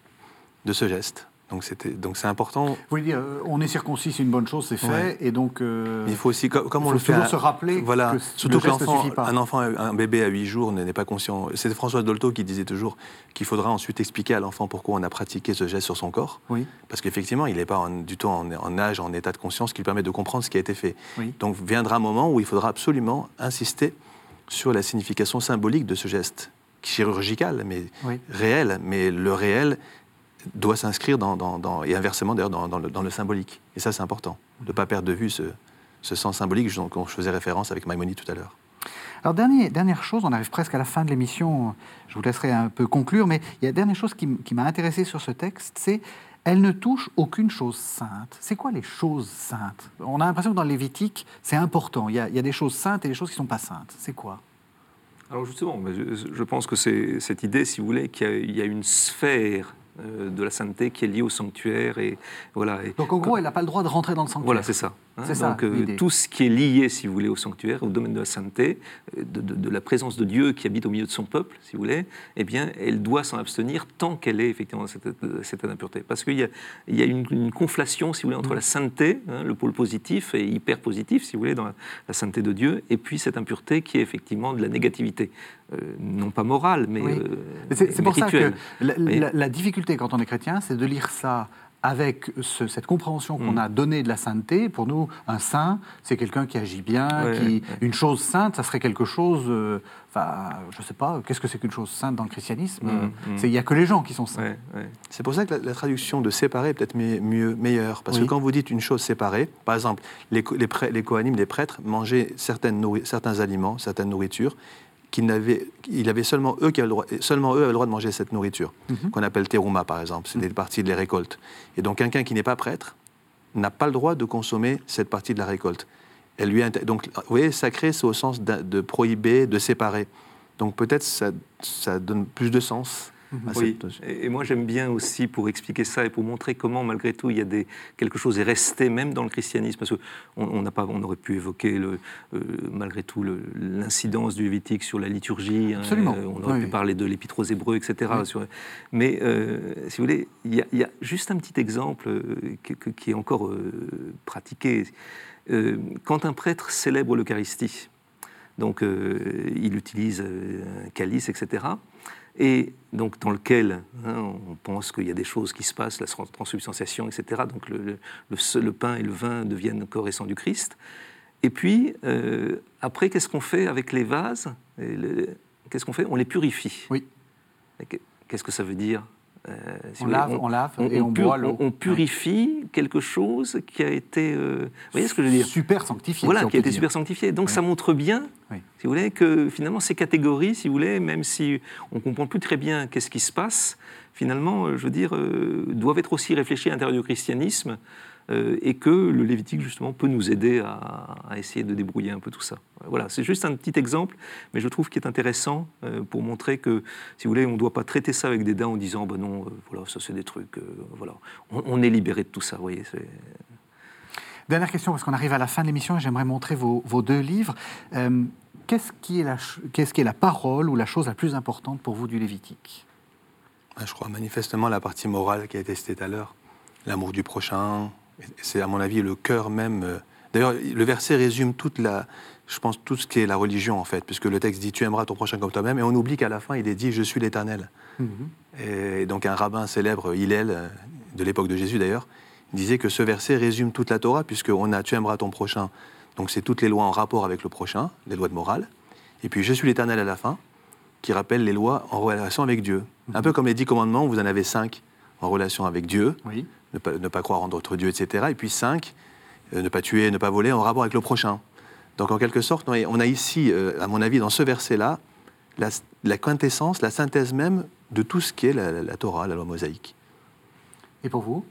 de ce geste. Donc c'était donc c'est important. Vous dire, euh, on est circoncis, c'est une bonne chose, c'est fait, et donc. Euh, il faut aussi, comme, on le fait, toujours se rappeler. Voilà, que surtout que l'enfant, un enfant, un bébé à 8 jours n'est pas conscient. C'est François Dolto qui disait toujours qu'il faudra ensuite expliquer à l'enfant pourquoi on a pratiqué ce geste sur son corps. Oui. Parce qu'effectivement, il n'est pas du tout en, âge, en état de conscience qui lui permet de comprendre ce qui a été fait. Donc viendra un moment où il faudra absolument insister sur la signification symbolique de ce geste chirurgical, mais réel. Mais le réel doit s'inscrire dans, et inversement d'ailleurs dans, le, symbolique. Et ça, c'est important, de ne pas perdre de vue ce, sens symbolique dont je faisais référence avec Maïmonide tout à l'heure. Alors, dernier, dernière chose, on arrive presque à la fin de l'émission, je vous laisserai un peu conclure, mais il y a une dernière chose qui, m'a intéressé sur ce texte, c'est elle ne touche aucune chose sainte. C'est quoi les choses saintes? On a l'impression que dans le Lévitique, c'est important. Il y, a, il y, a, des choses saintes et des choses qui ne sont pas saintes. C'est quoi? Alors justement, je, pense que c'est cette idée, si vous voulez, qu'il y, a une sphère de la sainteté qui est liée au sanctuaire. Et, voilà, Donc en gros, elle n'a pas le droit de rentrer dans le sanctuaire. Voilà, c'est ça. Hein. Donc euh, tout ce qui est lié, si vous voulez, au sanctuaire, au domaine de la sainteté, euh, de, la présence de Dieu qui habite au milieu de son peuple, si vous voulez, eh bien, elle doit s'en abstenir tant qu'elle est effectivement cette, cette impureté. Parce qu'il y a, il y a une, conflation, si vous voulez, entre mm. la sainteté, hein, le pôle positif et hyper positif, si vous voulez, dans la, sainteté de Dieu, et puis cette impureté qui est effectivement de la négativité, non pas morale, mais, c'est pour ça que la difficulté quand on est chrétien, c'est de lire ça avec cette compréhension qu'on mm. a donnée de la sainteté, pour nous, un saint, c'est quelqu'un qui agit bien, qui, une chose sainte, ça serait quelque chose, euh, enfin, je ne sais pas, qu'est-ce que c'est qu'une chose sainte dans le christianisme? Mm, mm. Il n'y a que les gens qui sont saints. C'est pour ça que la, traduction de séparer est peut-être mieux, meilleure, parce que quand vous dites une chose séparée, par exemple, les, les, les, les prêtres, mangeaient certaines certains aliments, certaines nourritures, qu'il avait, il avait seulement eux qui avaient le droit, seulement eux avaient le droit de manger cette nourriture, mhm. qu'on appelle terouma par exemple, c'est des mhm. parties de la récolte. Et donc quelqu'un qui n'est pas prêtre n'a pas le droit de consommer cette partie de la récolte. Elle lui donc, vous voyez, sacré, c'est au sens de, prohiber, de séparer. Donc peut-être ça, ça donne plus de sens oui. Et moi j'aime bien aussi pour expliquer ça et pour montrer comment malgré tout il y a des, quelque chose est resté même dans le christianisme parce qu'on on, pas, on aurait pu évoquer le, euh, malgré tout l'incidence du Lévitique sur la liturgie. Hein, Absolument. Euh, on aurait pu parler de l'épître aux Hébreux, etc. mais euh, si vous voulez, il y, a, juste un petit exemple qui, qui est encore pratiqué. quand un prêtre célèbre l'Eucharistie, donc il utilise un calice, etc et donc dans lequel hein, on pense qu'il y a des choses qui se passent, la transubstantiation, etc. Donc le, le, pain et le vin deviennent corps et sang du Christ. Et puis, euh, après, qu'est-ce qu'on fait avec les vases Qu'est-ce qu'on fait? On les purifie. Oui. Qu'est-ce que ça veut dire? Euh, on, lave, on, lave, et on, boit l'eau. On purifie quelque chose qui a été, euh, vous voyez ce que je veux dire? Super sanctifié. Voilà, qui a été super sanctifié. Donc ça montre bien, si vous voulez, que finalement ces catégories, si vous voulez, même si on comprend plus très bien qu'est-ce qui se passe, finalement, je veux dire, doivent être aussi réfléchies à l'intérieur du christianisme euh, et que le Lévitique, justement, peut nous aider à, essayer de débrouiller un peu tout ça. Voilà, c'est juste un petit exemple, mais je trouve qu'il est intéressant euh, pour montrer que, si vous voulez, on ne doit pas traiter ça avec des dents en disant, ben non, euh, voilà, ça c'est des trucs, voilà. On, est libéré de tout ça, vous voyez. Dernière question, parce qu'on arrive à la fin de l'émission et j'aimerais montrer vos, deux livres. qu'est-ce, qui est la, qu'est-ce qui est la parole ou la chose la plus importante pour vous du Lévitique? Ben, Je crois manifestement la partie morale qui a été citée tout à l'heure. L'amour du prochain, c'est à mon avis le cœur même. Euh, d'ailleurs, le verset résume toute la, je pense, tout ce qui est la religion en fait, puisque le texte dit tu aimeras ton prochain comme toi-même, et on oublie qu'à la fin il est dit je suis l'Éternel. Mhm. Et donc un rabbin célèbre, Hillel, euh, de l'époque de Jésus d'ailleurs, disait que ce verset résume toute la Torah, puisqu'on a tu aimeras ton prochain. Donc c'est toutes les lois en rapport avec le prochain, les lois de morale. Et puis je suis l'Éternel à la fin, qui rappelle les lois en relation avec Dieu. Un mhm. peu comme les dix commandements, vous en avez cinq en relation avec Dieu. Oui ne pas, croire en d'autres dieux, etc. Et puis cinq, euh, ne pas tuer, ne pas voler en rapport avec le prochain. Donc en quelque sorte, on a ici, euh, à mon avis, dans ce verset-là, la, quintessence, la synthèse même de tout ce qui est la Torah, la loi mosaïque. Et pour vous?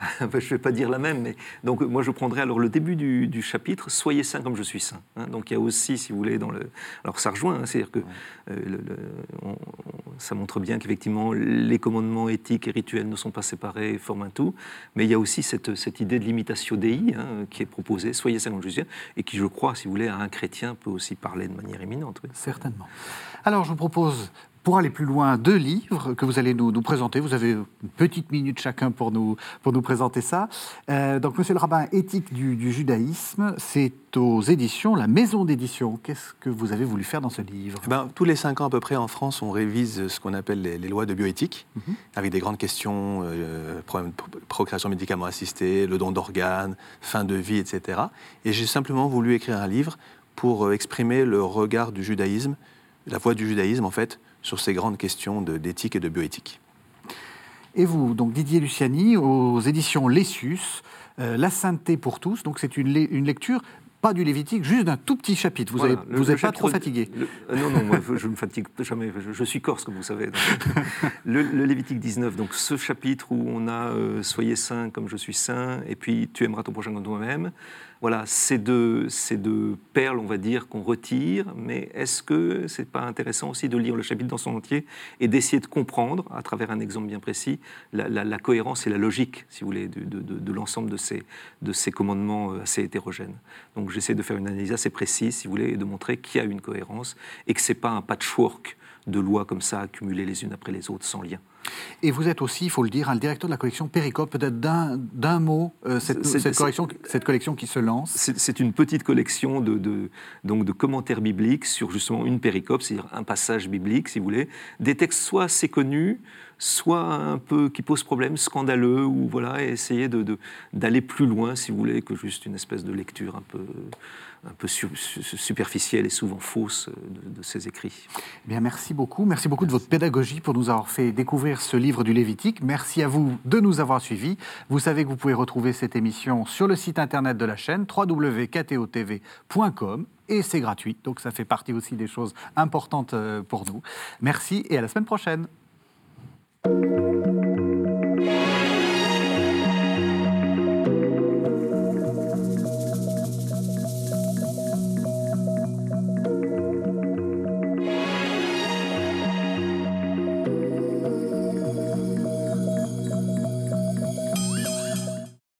je ne vais pas dire la même, mais donc moi je prendrai alors le début du, chapitre, Soyez saints comme je suis saint. Hein. donc il y a aussi, si vous voulez, dans le. Alors ça rejoint, hein, c'est-à-dire que euh, ça montre bien qu'effectivement les commandements éthiques et rituels ne sont pas séparés, forment un tout, mais il y a aussi cette, cette idée de l'imitation dei hein, qui est proposée, Soyez saints comme je suis saint, et qui, je crois, si vous voulez, à un chrétien peut aussi parler de manière éminente. Certainement. Alors je vous propose pour aller plus loin, deux livres que vous allez nous, nous, présenter. Vous avez une petite minute chacun pour nous, pour nous présenter ça. Euh, donc, Monsieur le rabbin, éthique du, judaïsme, c'est aux éditions, la maison d'édition. Qu'est-ce que vous avez voulu faire dans ce livre? Eh ben, Tous les cinq ans à peu près en France, on révise ce qu'on appelle les, lois de bioéthique, mhm. avec des grandes questions, euh, procréation médicament assistée, le don d'organes, fin de vie, etc. Et j'ai simplement voulu écrire un livre pour euh, exprimer le regard du judaïsme, la voix du judaïsme en fait, sur ces grandes questions d'éthique et de bioéthique. Et vous, donc Didier Luciani, aux éditions Lessus, euh, La sainteté pour tous, donc c'est une, une, lecture pas du Lévitique, juste d'un tout petit chapitre. Vous n'êtes pas trop fatigué euh, Non, non, moi, je ne me fatigue jamais. Je, suis corse, comme vous savez. le, Lévitique 19, donc ce chapitre où on a Soyez saint comme je suis saint, et puis Tu aimeras ton prochain comme toi-même. Voilà, c'est deux, deux, perles, on va dire, qu'on retire, mais est-ce que c'est pas intéressant aussi de lire le chapitre dans son entier et d'essayer de comprendre, à travers un exemple bien précis, la, cohérence et la logique, si vous voulez, de, l'ensemble de ces, de ces commandements euh, assez hétérogènes. Donc j'essaie de faire une analyse assez précise, si vous voulez, et de montrer qu'il y a une cohérence et que c'est pas un patchwork de lois comme ça accumulées les unes après les autres sans lien. Et vous êtes aussi, il faut le dire, un directeur de la collection Péricope. Peut-être d'un mot, euh, cette, cette, collection, cette, collection, qui se lance C'est une petite collection de, de, donc de commentaires bibliques sur justement une péricope, c'est-à-dire un passage biblique, si vous voulez. Des textes soit assez connus, soit un peu qui posent problème, scandaleux, ou voilà, essayer d'aller plus loin, si vous voulez, que juste une espèce de lecture un peu un peu superficielle et souvent fausse de, ses écrits. Eh bien, merci beaucoup. Merci beaucoup de votre pédagogie pour nous avoir fait découvrir ce livre du Lévitique. Merci à vous de nous avoir suivis. Vous savez que vous pouvez retrouver cette émission sur le site internet de la chaîne www.ktotv.com et c'est gratuit. Donc ça fait partie aussi des choses importantes euh, pour nous. Merci et à la semaine prochaine.